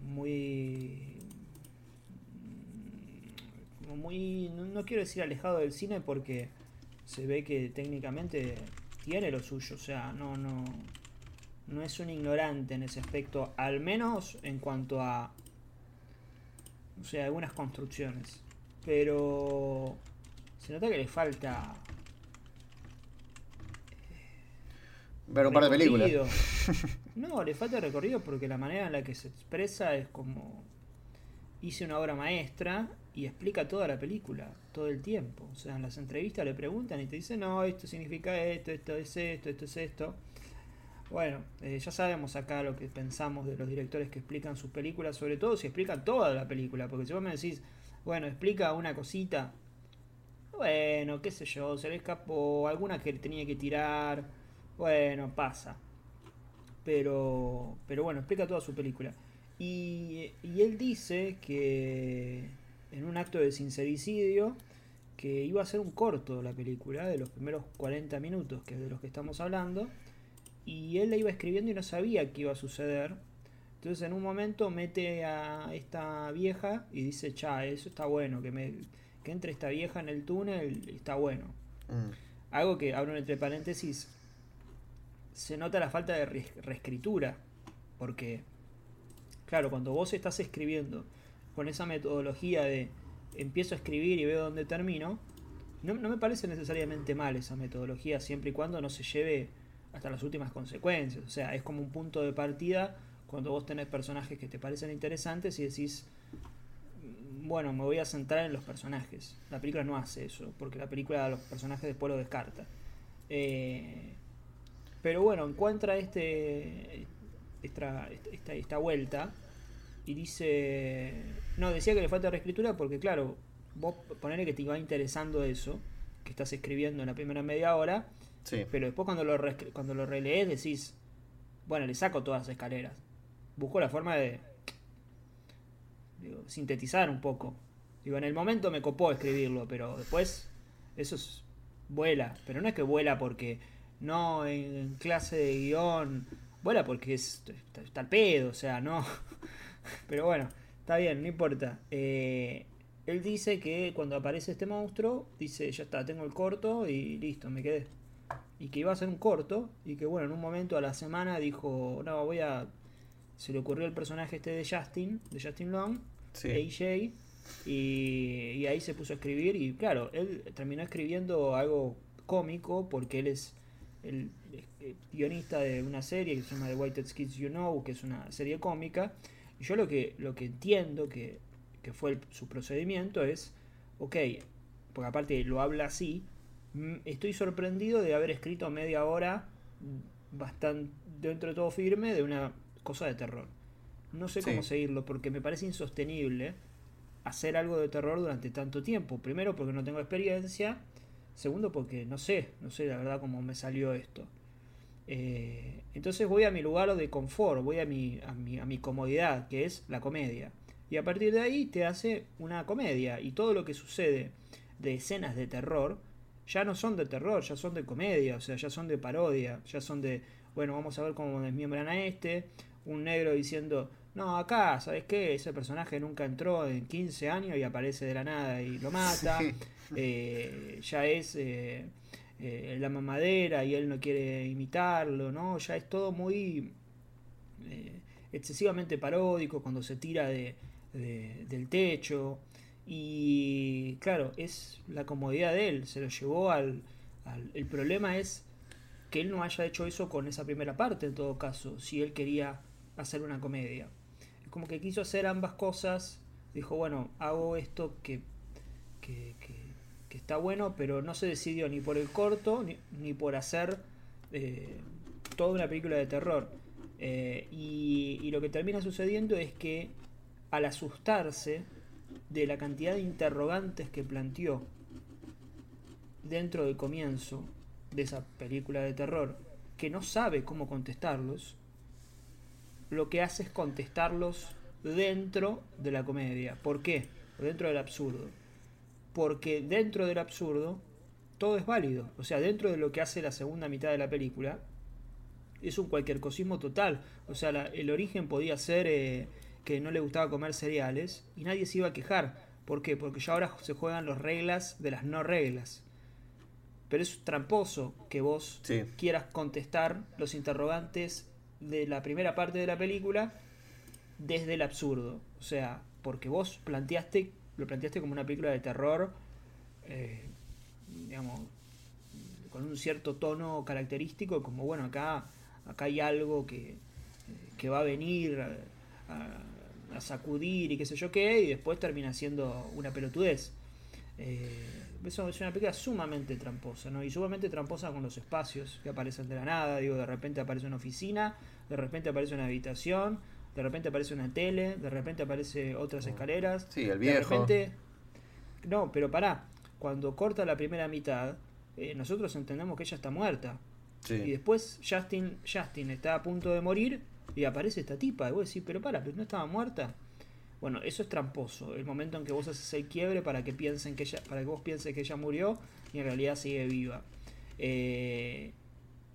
muy. Muy. no quiero decir alejado del cine porque se ve que técnicamente tiene lo suyo, o sea, no, no, no es un ignorante en ese aspecto, al menos en cuanto a, o sea, algunas construcciones. Pero se nota que le falta
Ver un par de películas.
No, le falta recorrido porque la manera en la que se expresa es como hice una obra maestra y explica toda la película, todo el tiempo. O sea, en las entrevistas le preguntan y te dicen, no, esto significa esto, esto es esto, esto es esto. Bueno, eh, ya sabemos acá lo que pensamos de los directores que explican sus películas, sobre todo si explican toda la película, porque si vos me decís, bueno, explica una cosita, bueno, qué sé yo, se le escapó, alguna que tenía que tirar, bueno, pasa. Pero, pero bueno, explica toda su película. Y, y él dice que en un acto de sincericidio que iba a ser un corto la película, de los primeros 40 minutos, que es de los que estamos hablando, y él la iba escribiendo y no sabía qué iba a suceder. Entonces en un momento mete a esta vieja y dice, cha, eso está bueno, que, me, que entre esta vieja en el túnel, está bueno. Mm. Algo que, abro entre paréntesis, se nota la falta de reescritura. Porque, claro, cuando vos estás escribiendo con esa metodología de empiezo a escribir y veo dónde termino, no, me parece necesariamente mal esa metodología, siempre y cuando no se lleve hasta las últimas consecuencias. O sea, es como un punto de partida cuando vos tenés personajes que te parecen interesantes y decís, bueno, me voy a centrar en los personajes. La película no hace eso, porque la película los personajes después lo descarta. Eh, pero bueno, encuentra este esta, esta, vuelta y dice... No, decía que le falta reescritura porque claro, vos ponele que te iba interesando eso, que estás escribiendo en la primera media hora, pero después cuando lo, cuando lo relees decís, bueno, le saco todas las escaleras. Busco la forma de sintetizar un poco. Digo, en el momento me copó escribirlo, pero después eso es, vuela. Pero no es que vuela porque no en clase de guion. Vuela porque es, está, el pedo, o sea, no. Pero bueno, está bien, no importa. Eh, él dice que cuando aparece este monstruo, dice, ya está, tengo el corto y listo, me quedé. Y que iba a ser un corto y que bueno, en un momento a la semana dijo, no, voy a... Se le ocurrió el personaje este de Justin, de Justin Long, AJ, y, y ahí se puso a escribir y claro, él terminó escribiendo algo cómico porque él es el, guionista de una serie que se llama The White Kids You Know, que es una serie cómica. Y yo lo que, lo que entiendo que, fue su procedimiento es, ok, porque aparte lo habla así, estoy sorprendido de haber escrito media hora bastante dentro de todo firme de una cosa de terror. No sé cómo seguirlo porque me parece insostenible hacer algo de terror durante tanto tiempo. Primero porque no tengo experiencia Segundo, porque no sé, no sé la verdad cómo me salió esto. Eh, entonces voy a mi lugar de confort, voy a mi, a, mi, a mi comodidad, que es la comedia. Y a partir de ahí te hace una comedia. Y todo lo que sucede de escenas de terror, ya no son de terror, ya son de comedia, o sea, ya son de parodia, ya son de, bueno, vamos a ver cómo desmiembran a este, un negro diciendo, no, acá, ¿sabes qué? Ese personaje nunca entró en 15 años y aparece de la nada y lo mata. Eh, ya es eh, eh, la mamadera y él no quiere imitarlo, ¿no? Ya es todo muy excesivamente paródico cuando se tira de, del techo. Y claro, es la comodidad de él, se lo llevó al, El problema es que él no haya hecho eso con esa primera parte, en todo caso, si él quería hacer una comedia. Como que quiso hacer ambas cosas, dijo, bueno, hago esto que, que, está bueno, pero no se decidió ni por el corto ni, por hacer eh, toda una película de terror. Eh, y, lo que termina sucediendo es que al asustarse de la cantidad de interrogantes que planteó dentro del comienzo de esa película de terror, que no sabe cómo contestarlos, lo que hace es contestarlos dentro de la comedia. ¿Por qué? Dentro del absurdo porque dentro del absurdo todo es válido. O sea, dentro de lo que hace la segunda mitad de la película, es un cualquier cosismo total. O sea, el origen podía ser eh, que no le gustaba comer cereales y nadie se iba a quejar. ¿Por qué? Porque ya ahora se juegan las reglas de las no reglas. Pero es tramposo que vos quieras contestar los interrogantes de la primera parte de la película desde el absurdo. O sea, porque vos planteaste lo planteaste como una película de terror, eh, digamos, con un cierto tono característico, como bueno, acá, acá hay algo que, que va a venir a, sacudir y qué sé yo qué, y después termina siendo una pelotudez. Eh, eso es una película sumamente tramposa, ¿no? Y sumamente tramposa con los espacios que aparecen de la nada, digo, de repente aparece una oficina, de repente aparece una habitación, de repente aparece una tele, de repente aparece otras mm. escaleras.
Sí, el viejo. De repente...
No, pero pará, cuando corta la primera mitad, eh, nosotros entendemos que ella está muerta. Y después Justin, Justin está a punto de morir y aparece esta tipa. Y vos decís, pero para, pero no estaba muerta. Bueno, eso es tramposo. El momento en que vos haces el quiebre para que piensen que ella, para que vos pienses que ella murió y en realidad sigue viva. Eh,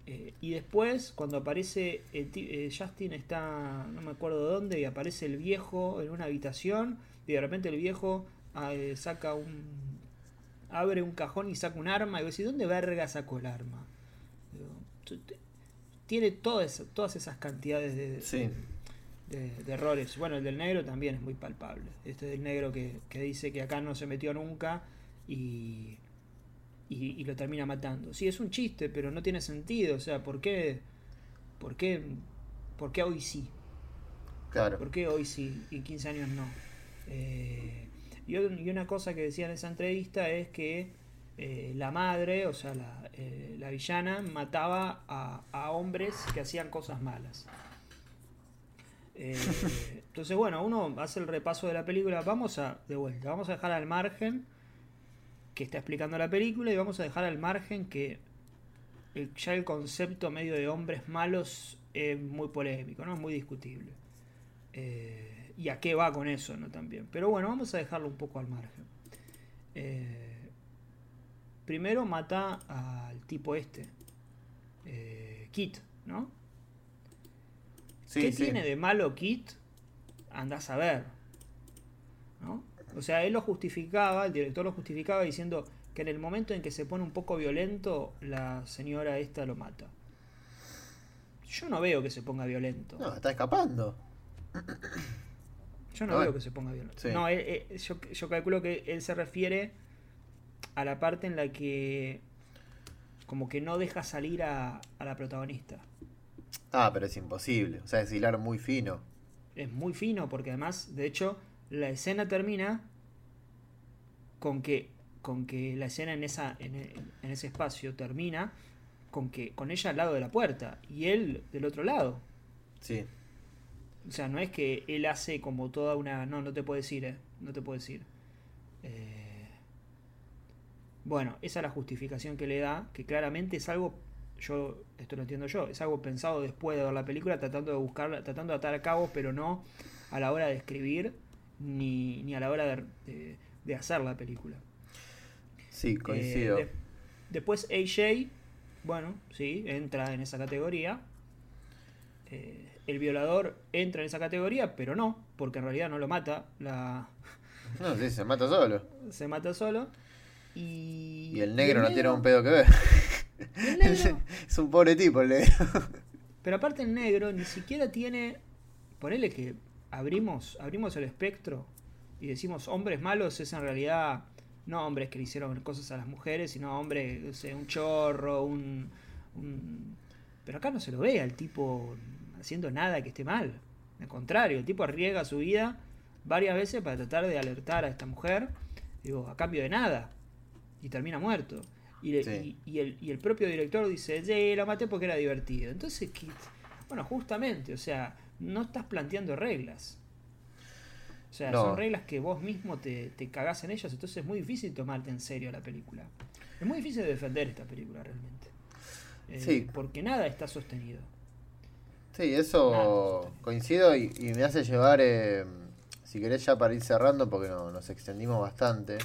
eh, y después, cuando aparece eh, Justin está, no me acuerdo dónde, y aparece el viejo en una habitación, y de repente el viejo saca un. abre un cajón y saca un arma, y vos decís, ¿dónde verga sacó el arma? Tiene todas, todas esas cantidades de, de, errores. Bueno, el del negro también es muy palpable. Este del negro que, dice que acá no se metió nunca y, y, lo termina matando. Sí, es un chiste, pero no tiene sentido. O sea, ¿por qué, por qué, por qué hoy sí?
Claro.
¿Por qué hoy sí y 15 años no? Eh, y, una cosa que decía en esa entrevista es que eh, la madre, o sea, la, eh, la villana, mataba a, a, hombres que hacían cosas malas. Eh, entonces, bueno, uno hace el repaso de la película. Vamos a, de vuelta, vamos a dejar al margen que está explicando la película y vamos a dejar al margen que ya el concepto medio de hombres malos es muy polémico, ¿no? Muy discutible. y a qué va con eso, ¿no? También. Pero bueno, vamos a dejarlo un poco al margen. Eh, primero mata al tipo este, eh, Kit, ¿no? ¿Qué tiene de malo Kit? Andás a ver. ¿no? O sea, él lo justificaba, el director lo justificaba diciendo que en el momento en que se pone un poco violento, la señora esta lo mata. Yo no veo que se ponga violento.
No, está escapando.
Yo no, veo que se ponga violento. No, yo, yo calculo que él se refiere a la parte en la que como que no deja salir a, la protagonista.
Ah, pero es imposible. O sea, es hilar muy fino.
Es muy fino porque además, de hecho, la escena termina con que, con que la escena en, esa, en, en ese espacio termina con que con ella al lado de la puerta y él del otro lado.
Sí.
O sea, no es que él hace como toda una... No, no te puedo decir, ¿eh? No te puedo decir. Eh, bueno, esa es la justificación que le da, que claramente es algo, yo, esto lo entiendo yo, es algo pensado después de ver la película, tratando de buscarla, tratando de atar a cabos, pero no a la hora de escribir ni, ni a la hora de, de, hacer la película.
Sí, coincido. Eh,
después AJ, bueno, sí, entra en esa categoría. Eh, el violador entra en esa categoría, pero no, porque en realidad no lo mata. La...
No, sí, se mata solo.
Se mata solo. Y,
el negro no tiene un pedo que ver. es un pobre tipo el negro.
Pero aparte el negro ni siquiera tiene. Ponele que abrimos, abrimos el espectro y decimos hombres malos es en realidad no hombres que le hicieron cosas a las mujeres, sino hombres, un chorro, un, Pero acá no se lo ve al tipo haciendo nada que esté mal. Al contrario, el tipo arriesga su vida varias veces para tratar de alertar a esta mujer, digo, a cambio de nada y termina muerto. Y, y, el, y, el, propio director dice, sí, lo maté porque era divertido. Entonces, bueno, justamente, o sea, no estás planteando reglas. O sea, son reglas que vos mismo te, te cagás en ellas, entonces es muy difícil tomarte en serio la película. Es muy difícil defender esta película realmente. Eh, sí. Porque nada está sostenido.
Sí, eso coincido y, me hace llevar, eh, si querés ya para ir cerrando, porque no, nos extendimos bastante.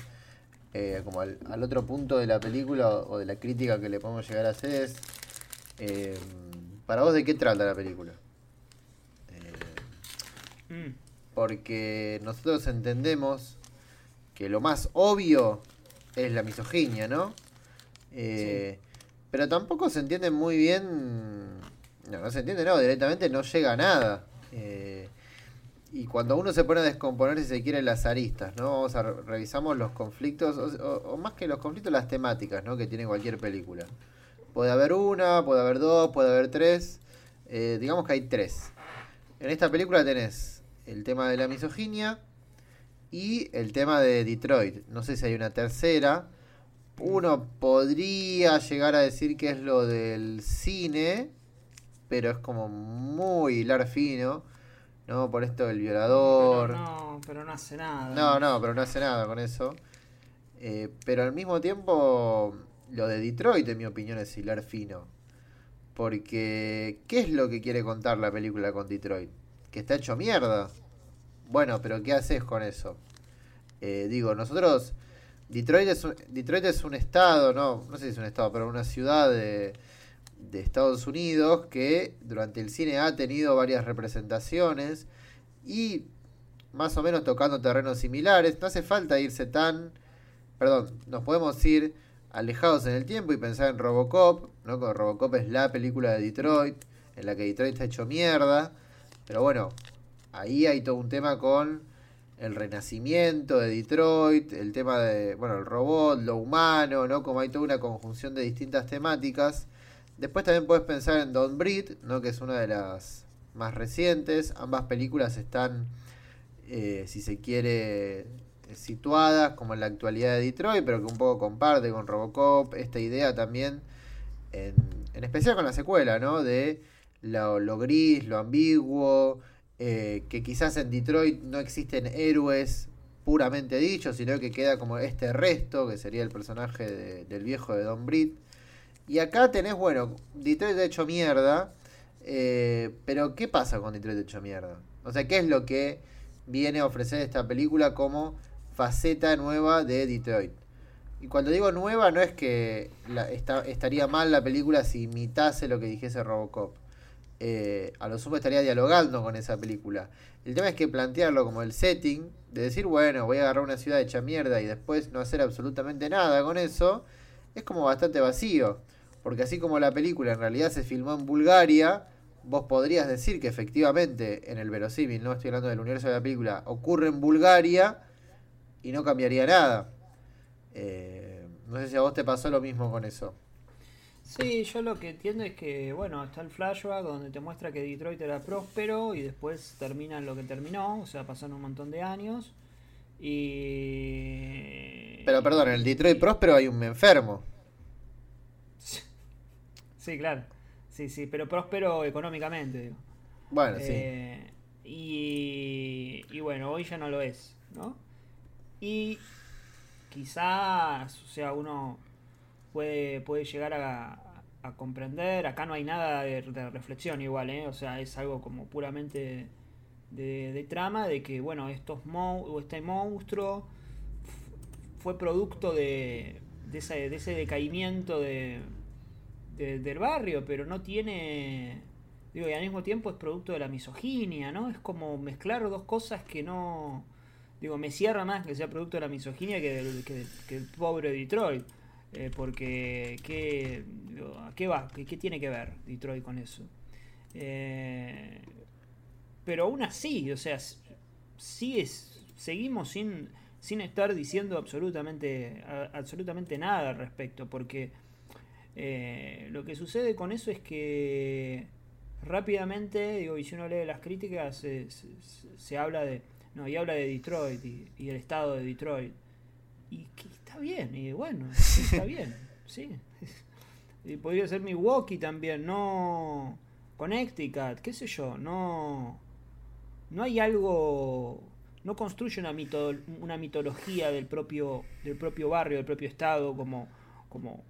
Eh, como al, otro punto de la película o de la crítica que le podemos llegar a hacer es, eh, para vos, ¿de qué trata la película? Eh, mm. Porque nosotros entendemos que lo más obvio es la misoginia, ¿no? Pero tampoco se entiende muy bien, no, no se entiende, no, directamente no llega a nada. Y cuando uno se pone a descomponer, si se quiere, las aristas, ¿no? Vamos a revisamos los conflictos, o, más que los conflictos, las temáticas, ¿no? Que tiene cualquier película. Puede haber una, puede haber dos, puede haber tres. Eh, digamos que hay tres. En esta película tenés el tema de la misoginia y el tema de Detroit. No sé si hay una tercera. Uno podría llegar a decir que es lo del cine, pero es como muy hilar fino ¿no? Por esto del violador.
no, pero no hace nada.
No, no, pero no hace nada con eso. Eh, pero al mismo tiempo, lo de Detroit, en mi opinión, es hilar fino. Porque, ¿qué es lo que quiere contar la película con Detroit? Que está hecho mierda. Bueno, pero ¿qué haces con eso? Eh, digo, nosotros, Detroit es, un, Detroit es un estado, no, no sé si es un estado, pero una ciudad de, de Estados Unidos que durante el cine ha tenido varias representaciones y más o menos tocando terrenos similares. No hace falta irse tan... Perdón, nos podemos ir alejados en el tiempo y pensar en Robocop, ¿no? Con Robocop es la película de Detroit, en la que Detroit está hecho mierda. Pero bueno, ahí hay todo un tema con el renacimiento de Detroit, el tema de, bueno, el robot, lo humano, ¿no? Como hay toda una conjunción de distintas temáticas Después también puedes pensar en Don't Breed, ¿no? que es una de las más recientes. Ambas películas están, eh, si se quiere, situadas como en la actualidad de Detroit, pero que un poco comparte con Robocop esta idea también, en, especial con la secuela, ¿no? de lo, gris, lo ambiguo, eh, que quizás en Detroit no existen héroes puramente dichos, sino que queda como este resto, que sería el personaje del viejo de Don Breed. Y acá tenés, bueno, Detroit hecho mierda. Eh, pero, ¿qué pasa con Detroit hecho mierda? O sea, ¿qué es lo que viene a ofrecer esta película como faceta nueva de Detroit? Y cuando digo nueva, no es que la, estaría mal la película si imitase lo que dijese Robocop. Eh, a lo sumo estaría dialogando con esa película. El tema es que plantearlo como el setting, de decir, bueno, voy a agarrar una ciudad hecha mierda y después no hacer absolutamente nada con eso, es como bastante vacío. Porque así como la película en realidad se filmó en Bulgaria, vos podrías decir que efectivamente en el verosímil, no estoy hablando del universo de la película, ocurre en Bulgaria y no cambiaría nada. Eh, no sé si a vos te pasó lo mismo con eso.
Sí, yo lo que entiendo es que, bueno, está el flashback donde te muestra que Detroit era próspero y después termina lo que terminó, o sea, pasaron un montón de años. Y.
Pero perdón, en el Detroit próspero hay un enfermo.
Sí, claro. Sí, sí, pero próspero económicamente, digo.
Bueno, sí.
Eh, y, y bueno, hoy ya no lo es, ¿no? Y quizás, o sea, uno puede, puede llegar a, comprender, acá no hay nada de, reflexión igual, ¿eh? O sea, es algo como puramente de, trama, de que, bueno, estos mo este monstruo fue producto de, de, ese, de ese decaimiento de, del barrio, pero no tiene... Digo, y al mismo tiempo es producto de la misoginia, ¿no? Es como mezclar dos cosas que no... Digo, me cierra más que sea producto de la misoginia que, el pobre Detroit. Eh, porque, ¿qué, ¿a qué va? ¿Qué, tiene que ver Detroit con eso? Eh, pero aún así, o sea, sí es, seguimos sin, sin estar diciendo absolutamente, absolutamente nada al respecto, porque eh, lo que sucede con eso es que rápidamente, digo, y si uno lee las críticas, se, habla de. No, y habla de Detroit y, el estado de Detroit. Y que está bien, y bueno, está bien, sí. Y podría ser Milwaukee también, no. Connecticut, qué sé yo, no. No hay algo. No construye una, mito, una mitología del propio, del propio barrio, del propio estado, como, como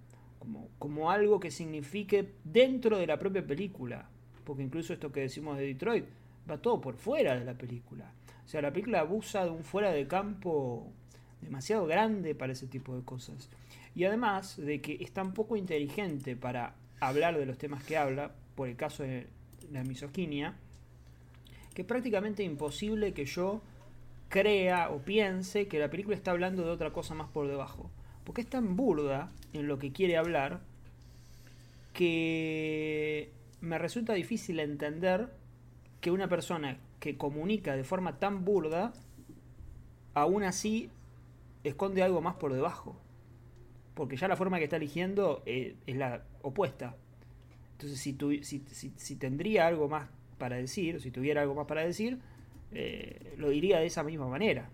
como, algo que signifique dentro de la propia película. Porque incluso esto que decimos de Detroit va todo por fuera de la película. O sea, la película abusa de un fuera de campo demasiado grande para ese tipo de cosas. Y además de que es tan poco inteligente para hablar de los temas que habla, por el caso de la misoginia, que es prácticamente imposible que yo crea o piense que la película está hablando de otra cosa más por debajo. Porque es tan burda en lo que quiere hablar que me resulta difícil entender que una persona que comunica de forma tan burda, aún así esconde algo más por debajo. Porque ya la forma que está eligiendo eh, es la opuesta. Entonces, si, tu, si, si, tendría algo más para decir, si tuviera algo más para decir, eh, lo diría de esa misma manera.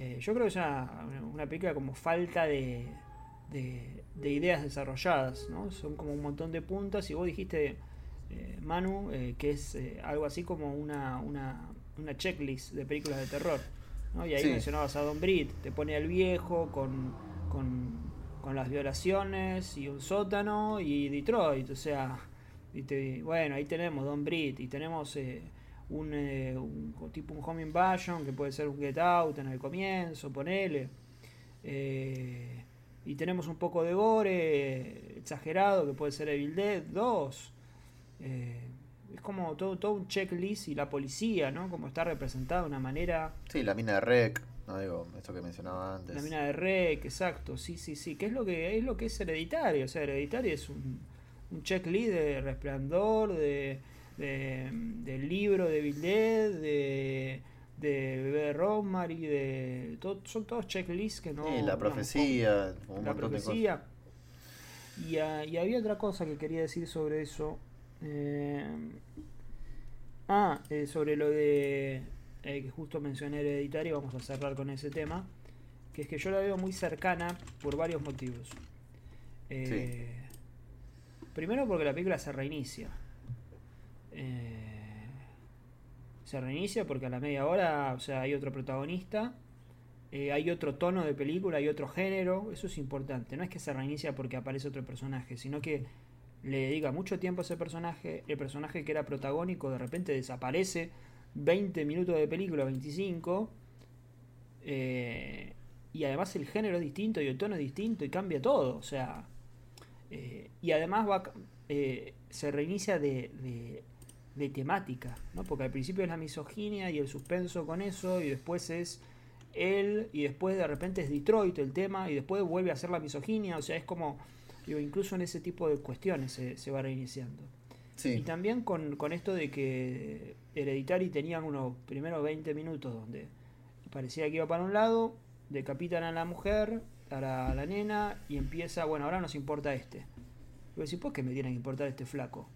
Eh, yo creo que es una, película como falta de, de, ideas desarrolladas, ¿no? Son como un montón de puntas y vos dijiste, Manu, que es algo así como una, una, una checklist de películas de terror. Y ahí mencionabas a Don Brit, te pone al viejo con, con, las violaciones y un sótano y Detroit, o sea, y bueno, ahí tenemos Don Brit y tenemos eh, un, eh, un, tipo un home invasion que puede ser un get out en el comienzo, ponele. Eh, y tenemos un poco de gore exagerado que puede ser Evil Dead 2 es como todo, todo un checklist y la policía, ¿no? Como está representada de una manera...
Sí, la mina de rec, no digo, esto que mencionaba antes.
La mina de rec, exacto, sí, sí, sí, que es lo que es lo que es hereditario, o sea, hereditario es un, un checklist de resplandor, de, de, del libro de Bill de de Bebé Rosemary, de todo, son todos checklists que no...
Sí, la profecía,
la profecía. Y, ah, y había otra cosa que quería decir sobre eso, eh, ah, eh, sobre lo de eh, que justo mencioné hereditario, vamos a cerrar con ese tema, que es que yo la veo muy cercana por varios motivos. Primero porque la película se reinicia. Se reinicia porque a la media hora, o sea, hay otro protagonista, hay otro tono de película, hay otro género, eso es importante. No es que se reinicia porque aparece otro personaje, sino que le dedica mucho tiempo a ese personaje, el personaje que era protagónico de repente desaparece 20 minutos de película, 25, eh, y además el género es distinto y el tono es distinto y cambia todo, o sea, eh, y además va, eh, se reinicia de, de, temática, ¿no? porque al principio es la misoginia y el suspenso con eso, y después es él, y después de repente es Detroit el tema, y después vuelve a ser la misoginia, o sea, es como incluso en ese tipo de cuestiones se, va reiniciando. Y también con, esto de que Hereditary tenían unos primeros 20 minutos donde parecía que iba para un lado, decapitan a la mujer, a la, nena, y empieza, bueno, ahora nos importa este. Y decir, ¿por qué me tiene que importar este flaco?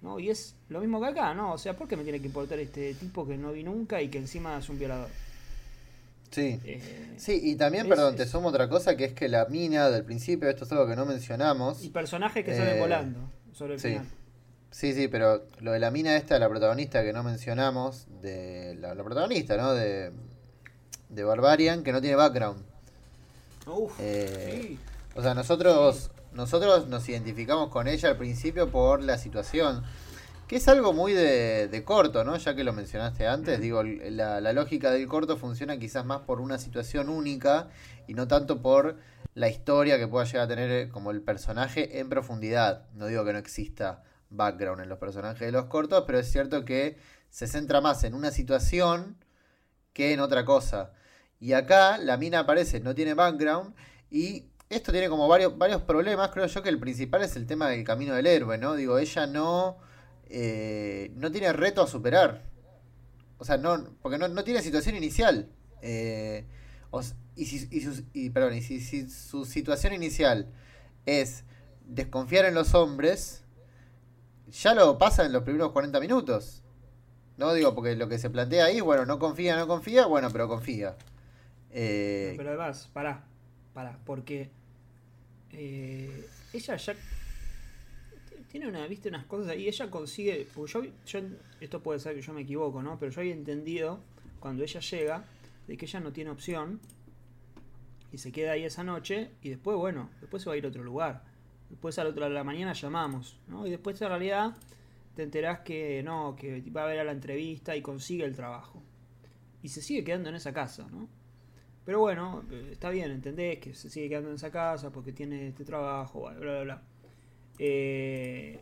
¿No? Y es lo mismo que acá, ¿no? O sea, ¿por qué me tiene que importar este tipo que no vi nunca y que encima es un violador?
Sí. Eh, sí, y también, perdón, te sumo otra cosa, que es que la mina del principio, esto es algo que no mencionamos.
Y personajes que salen eh, volando sobre el
sí.
final.
Sí, sí, pero lo de la mina esta, la protagonista que no mencionamos, de la, protagonista, ¿no? De, de Barbarian, que no tiene background.
Uf, eh, sí.
O sea, nosotros, nosotros nos identificamos con ella al principio por la situación que es algo muy de, corto, ¿no? Ya que lo mencionaste antes, digo, la, lógica del corto funciona quizás más por una situación única y no tanto por la historia que pueda llegar a tener eh, como el personaje en profundidad. No digo que no exista background en los personajes de los cortos, pero es cierto que se centra más en una situación que en otra cosa. Y acá la mina aparece, no tiene background y esto tiene como varios, varios problemas. Creo yo que el principal es el tema del camino del héroe, ¿no? Digo, ella no eh, no tiene reto a superar. O sea, no, porque no, tiene situación inicial. Eh, y, si, y, perdón, y si, su situación inicial es desconfiar en los hombres, ya lo pasa en los primeros 40 minutos. No digo, porque lo que se plantea ahí, bueno, no confía, no confía, bueno, pero confía.
Eh, pero además, pará, pará, porque ella ya tiene una, viste, unas cosas y ella consigue, yo, esto puede ser que yo me equivoco, ¿no? Pero yo había entendido cuando ella llega de que ella no tiene opción y se queda ahí esa noche y después, bueno, después se va a ir a otro lugar. Después a la otra la mañana llamamos, ¿no? Y después en realidad te enterás que no, que va a ver a la entrevista y consigue el trabajo. Y se sigue quedando en esa casa, ¿no? Pero bueno, eh, está bien, entendés que se sigue quedando en esa casa porque tiene este trabajo, bla, bla, bla. Eh,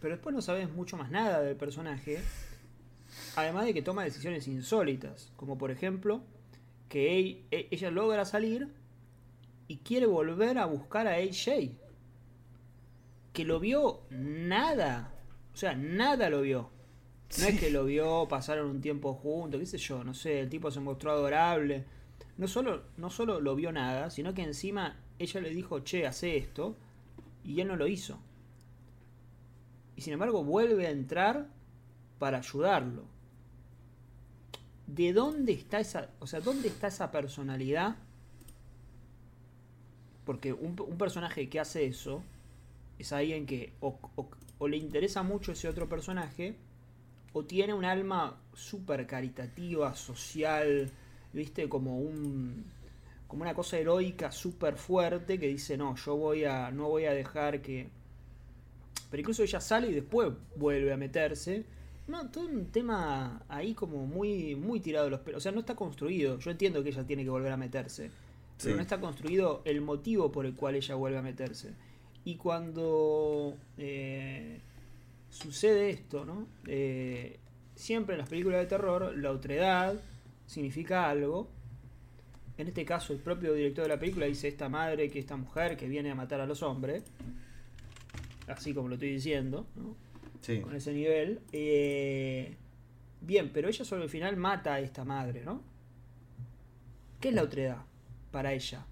pero después no sabes mucho más nada del personaje. Además de que toma decisiones insólitas. Como por ejemplo, que e, ella logra salir y quiere volver a buscar a AJ. Que lo vio nada. O sea, nada lo vio. No es que lo vio, pasaron un tiempo juntos, qué sé yo, no sé, el tipo se mostró adorable. No solo, no solo lo vio nada, sino que encima ella le dijo, che, hace esto, y él no lo hizo. Y sin embargo vuelve a entrar para ayudarlo. ¿De dónde está esa, o sea, dónde está esa personalidad? Porque un, personaje que hace eso es alguien que o le interesa mucho ese otro personaje, o tiene un alma súper caritativa, social, viste, como un como una cosa heroica súper fuerte que dice, no, yo voy a, no voy a dejar que... Pero incluso ella sale y después vuelve a meterse. No, todo un tema ahí como muy, muy tirado de los pelos. O sea, no está construido. Yo entiendo que ella tiene que volver a meterse. Pero no está construido el motivo por el cual ella vuelve a meterse. Y cuando eh, sucede esto, ¿no? Eh, siempre en las películas de terror, la otredad significa algo. En este caso, el propio director de la película dice esta madre, que esta mujer que viene a matar a los hombres. Así como lo estoy diciendo, ¿no? Sí. Con ese nivel. Eh, bien, pero ella sobre el final mata a esta madre, ¿no? ¿Qué es la otredad para ella?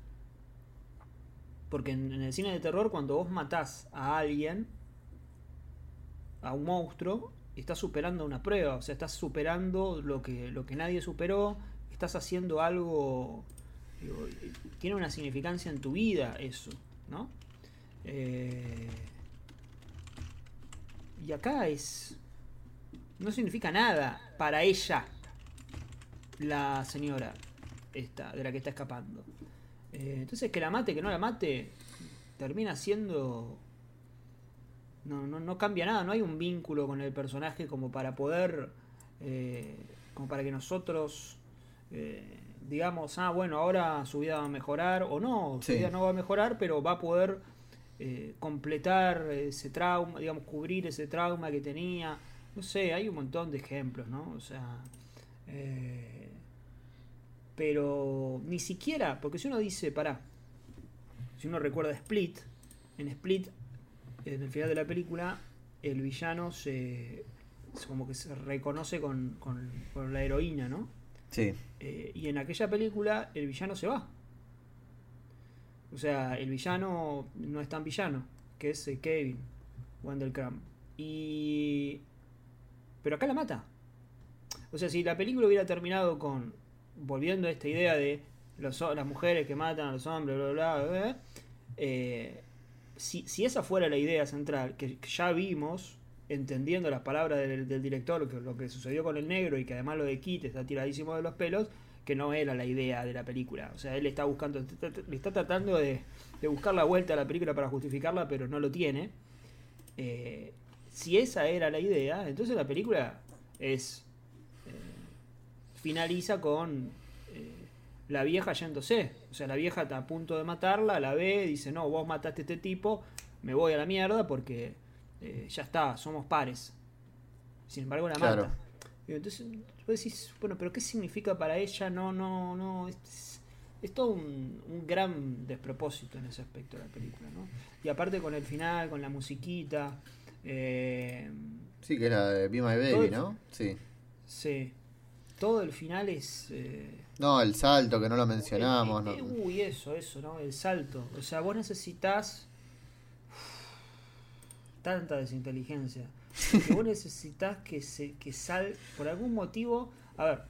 Porque en, en el cine de terror, cuando vos matás a alguien, a un monstruo, estás superando una prueba, o sea, estás superando lo que, lo que nadie superó, estás haciendo algo, tiene una significancia en tu vida eso, ¿no? Eh, y acá es, no significa nada para ella, la señora esta, de la que está escapando. Eh, entonces, que la mate, que no la mate, termina siendo no, no, no, cambia nada, no hay un vínculo con el personaje como para poder, eh, como para que nosotros eh, digamos, ah, bueno, ahora su vida va a mejorar, o no, su vida no va a mejorar, pero va a poder eh, completar ese trauma, digamos, cubrir ese trauma que tenía. No sé, hay un montón de ejemplos, ¿no? O sea, pero ni siquiera, porque si uno dice, pará, si uno recuerda Split, en Split en el final de la película, el villano se. como que se reconoce con, con, la heroína, ¿no?
Sí.
Eh, y en aquella película, el villano se va. O sea, el villano no es tan villano, que es eh, Kevin Wendelkram. Y. Pero acá la mata. O sea, si la película hubiera terminado con. Volviendo a esta idea de los, las mujeres que matan a los hombres, bla, bla, bla, bla eh, si, esa fuera la idea central, que, ya vimos, entendiendo las palabras del, director, que lo que sucedió con el negro y que además lo de Kit está tiradísimo de los pelos, que no era la idea de la película. O sea, él está buscando, le está tratando de, buscar la vuelta a la película para justificarla, pero no lo tiene. Eh, si esa era la idea, entonces la película es eh, finaliza con la vieja yéndose. O sea, la vieja está a punto de matarla, la ve, dice, no, vos mataste a este tipo, me voy a la mierda porque eh, ya está, somos pares. Sin embargo, la mata. Y entonces, vos decís, bueno, pero ¿qué significa para ella? No, no, no. Es, es todo un, un, gran despropósito en ese aspecto de la película, ¿no? Y aparte con el final, con la musiquita. Eh,
sí, que era de Be My Baby, ¿no? Sí.
Sí. Todo el final es. Eh,
no, el salto, que no lo mencionamos.
no. Uy, eso, eso, ¿no? El salto. O sea, vos necesitas tanta desinteligencia. Que vos necesitas que se que sal por algún motivo. A ver,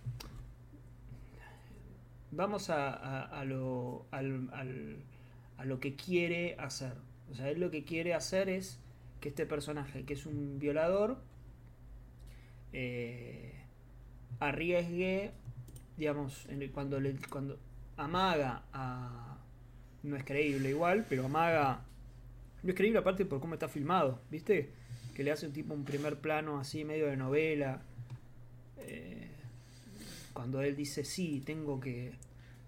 vamos a, a, lo, al, al, a lo que quiere hacer. O sea, él lo que quiere hacer es que este personaje, que es un violador, eh, arriesgue digamos, cuando, le, cuando amaga a... No es creíble igual, pero amaga... No es creíble aparte por cómo está filmado, ¿viste? Que le hace un tipo un primer plano así, medio de novela. Eh, cuando él dice, sí, tengo que...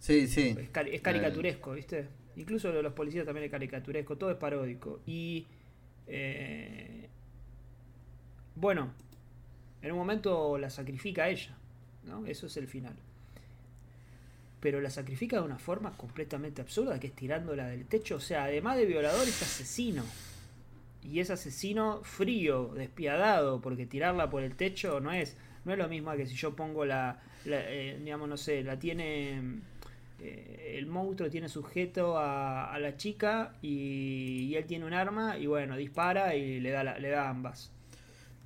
Sí, sí.
Es, caricaturesco, ¿viste? Incluso los policías también es caricaturesco, todo es paródico. Y... Eh, bueno, en un momento la sacrifica a ella, ¿no? Eso es el final pero la sacrifica de una forma completamente absurda, que es tirándola del techo. O sea, además de violador, es asesino. y es asesino frío, despiadado, porque tirarla por el techo no es, no es lo mismo que si yo pongo la, eh, digamos, no sé, la tiene, eh, el monstruo tiene sujeto a, la chica y, él tiene un arma y bueno, dispara y le da, le da ambas.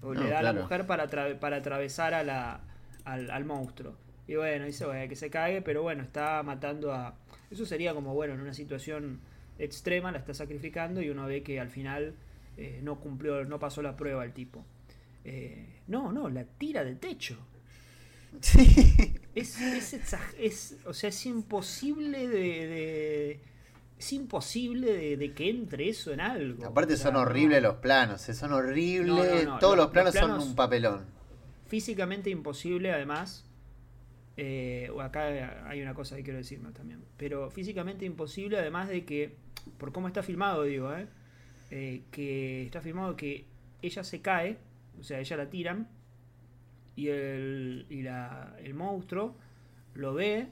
O le da a la mujer para, para atravesar a la, al, monstruo. Y bueno, dice, bueno, que se cague, pero bueno, está matando a... Eso sería como, bueno, en una situación extrema, la está sacrificando y uno ve que al final eh, no cumplió, no pasó la prueba el tipo. Eh, no, no, la tira del techo. Sí. Es, es, o sea, es imposible de, es imposible de, que entre eso en algo.
Aparte son horribles los planos, eh, son horribles. Todos los, planos, son un papelón.
Físicamente imposible, además. acá hay una cosa que quiero decirme también. Pero físicamente imposible, además de que, por cómo está filmado, digo, ¿eh? Eh, que está firmado que ella se cae, o sea, ella la tiran, y el, y la, el monstruo lo ve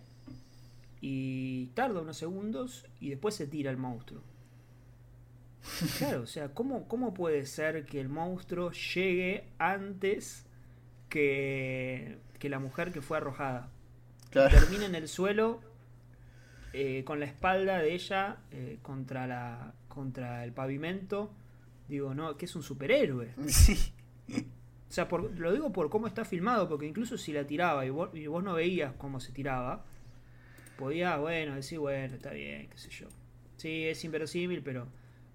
y tarda unos segundos y después se tira el monstruo. Claro, o sea, ¿cómo, ¿cómo puede ser que el monstruo llegue antes que, que la mujer que fue arrojada? Termina en el suelo eh, con la espalda de ella eh, contra, la, contra el pavimento. Digo, no, que es un superhéroe. Sí. O sea, por, lo digo por cómo está filmado, porque incluso si la tiraba y vos, y vos no veías cómo se tiraba, podía, bueno, decir, bueno, está bien, qué sé yo. Sí, es inverosímil, pero,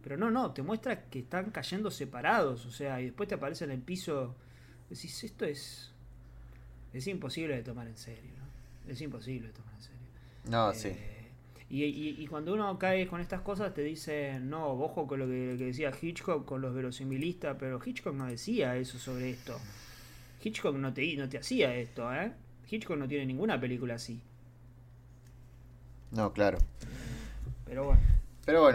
pero no, no, te muestra que están cayendo separados, o sea, y después te aparece en el piso. Decís, esto es. Es imposible de tomar en serio, ¿no? Es imposible de tomar en serio.
No, sí.
Eh, y, cuando uno cae con estas cosas te dicen, no, ojo con lo que, decía Hitchcock con los verosimilistas, pero Hitchcock no decía eso sobre esto. Hitchcock no te, no te hacía esto, ¿eh? Hitchcock no tiene ninguna película así.
No, claro.
Pero bueno.
Pero bueno.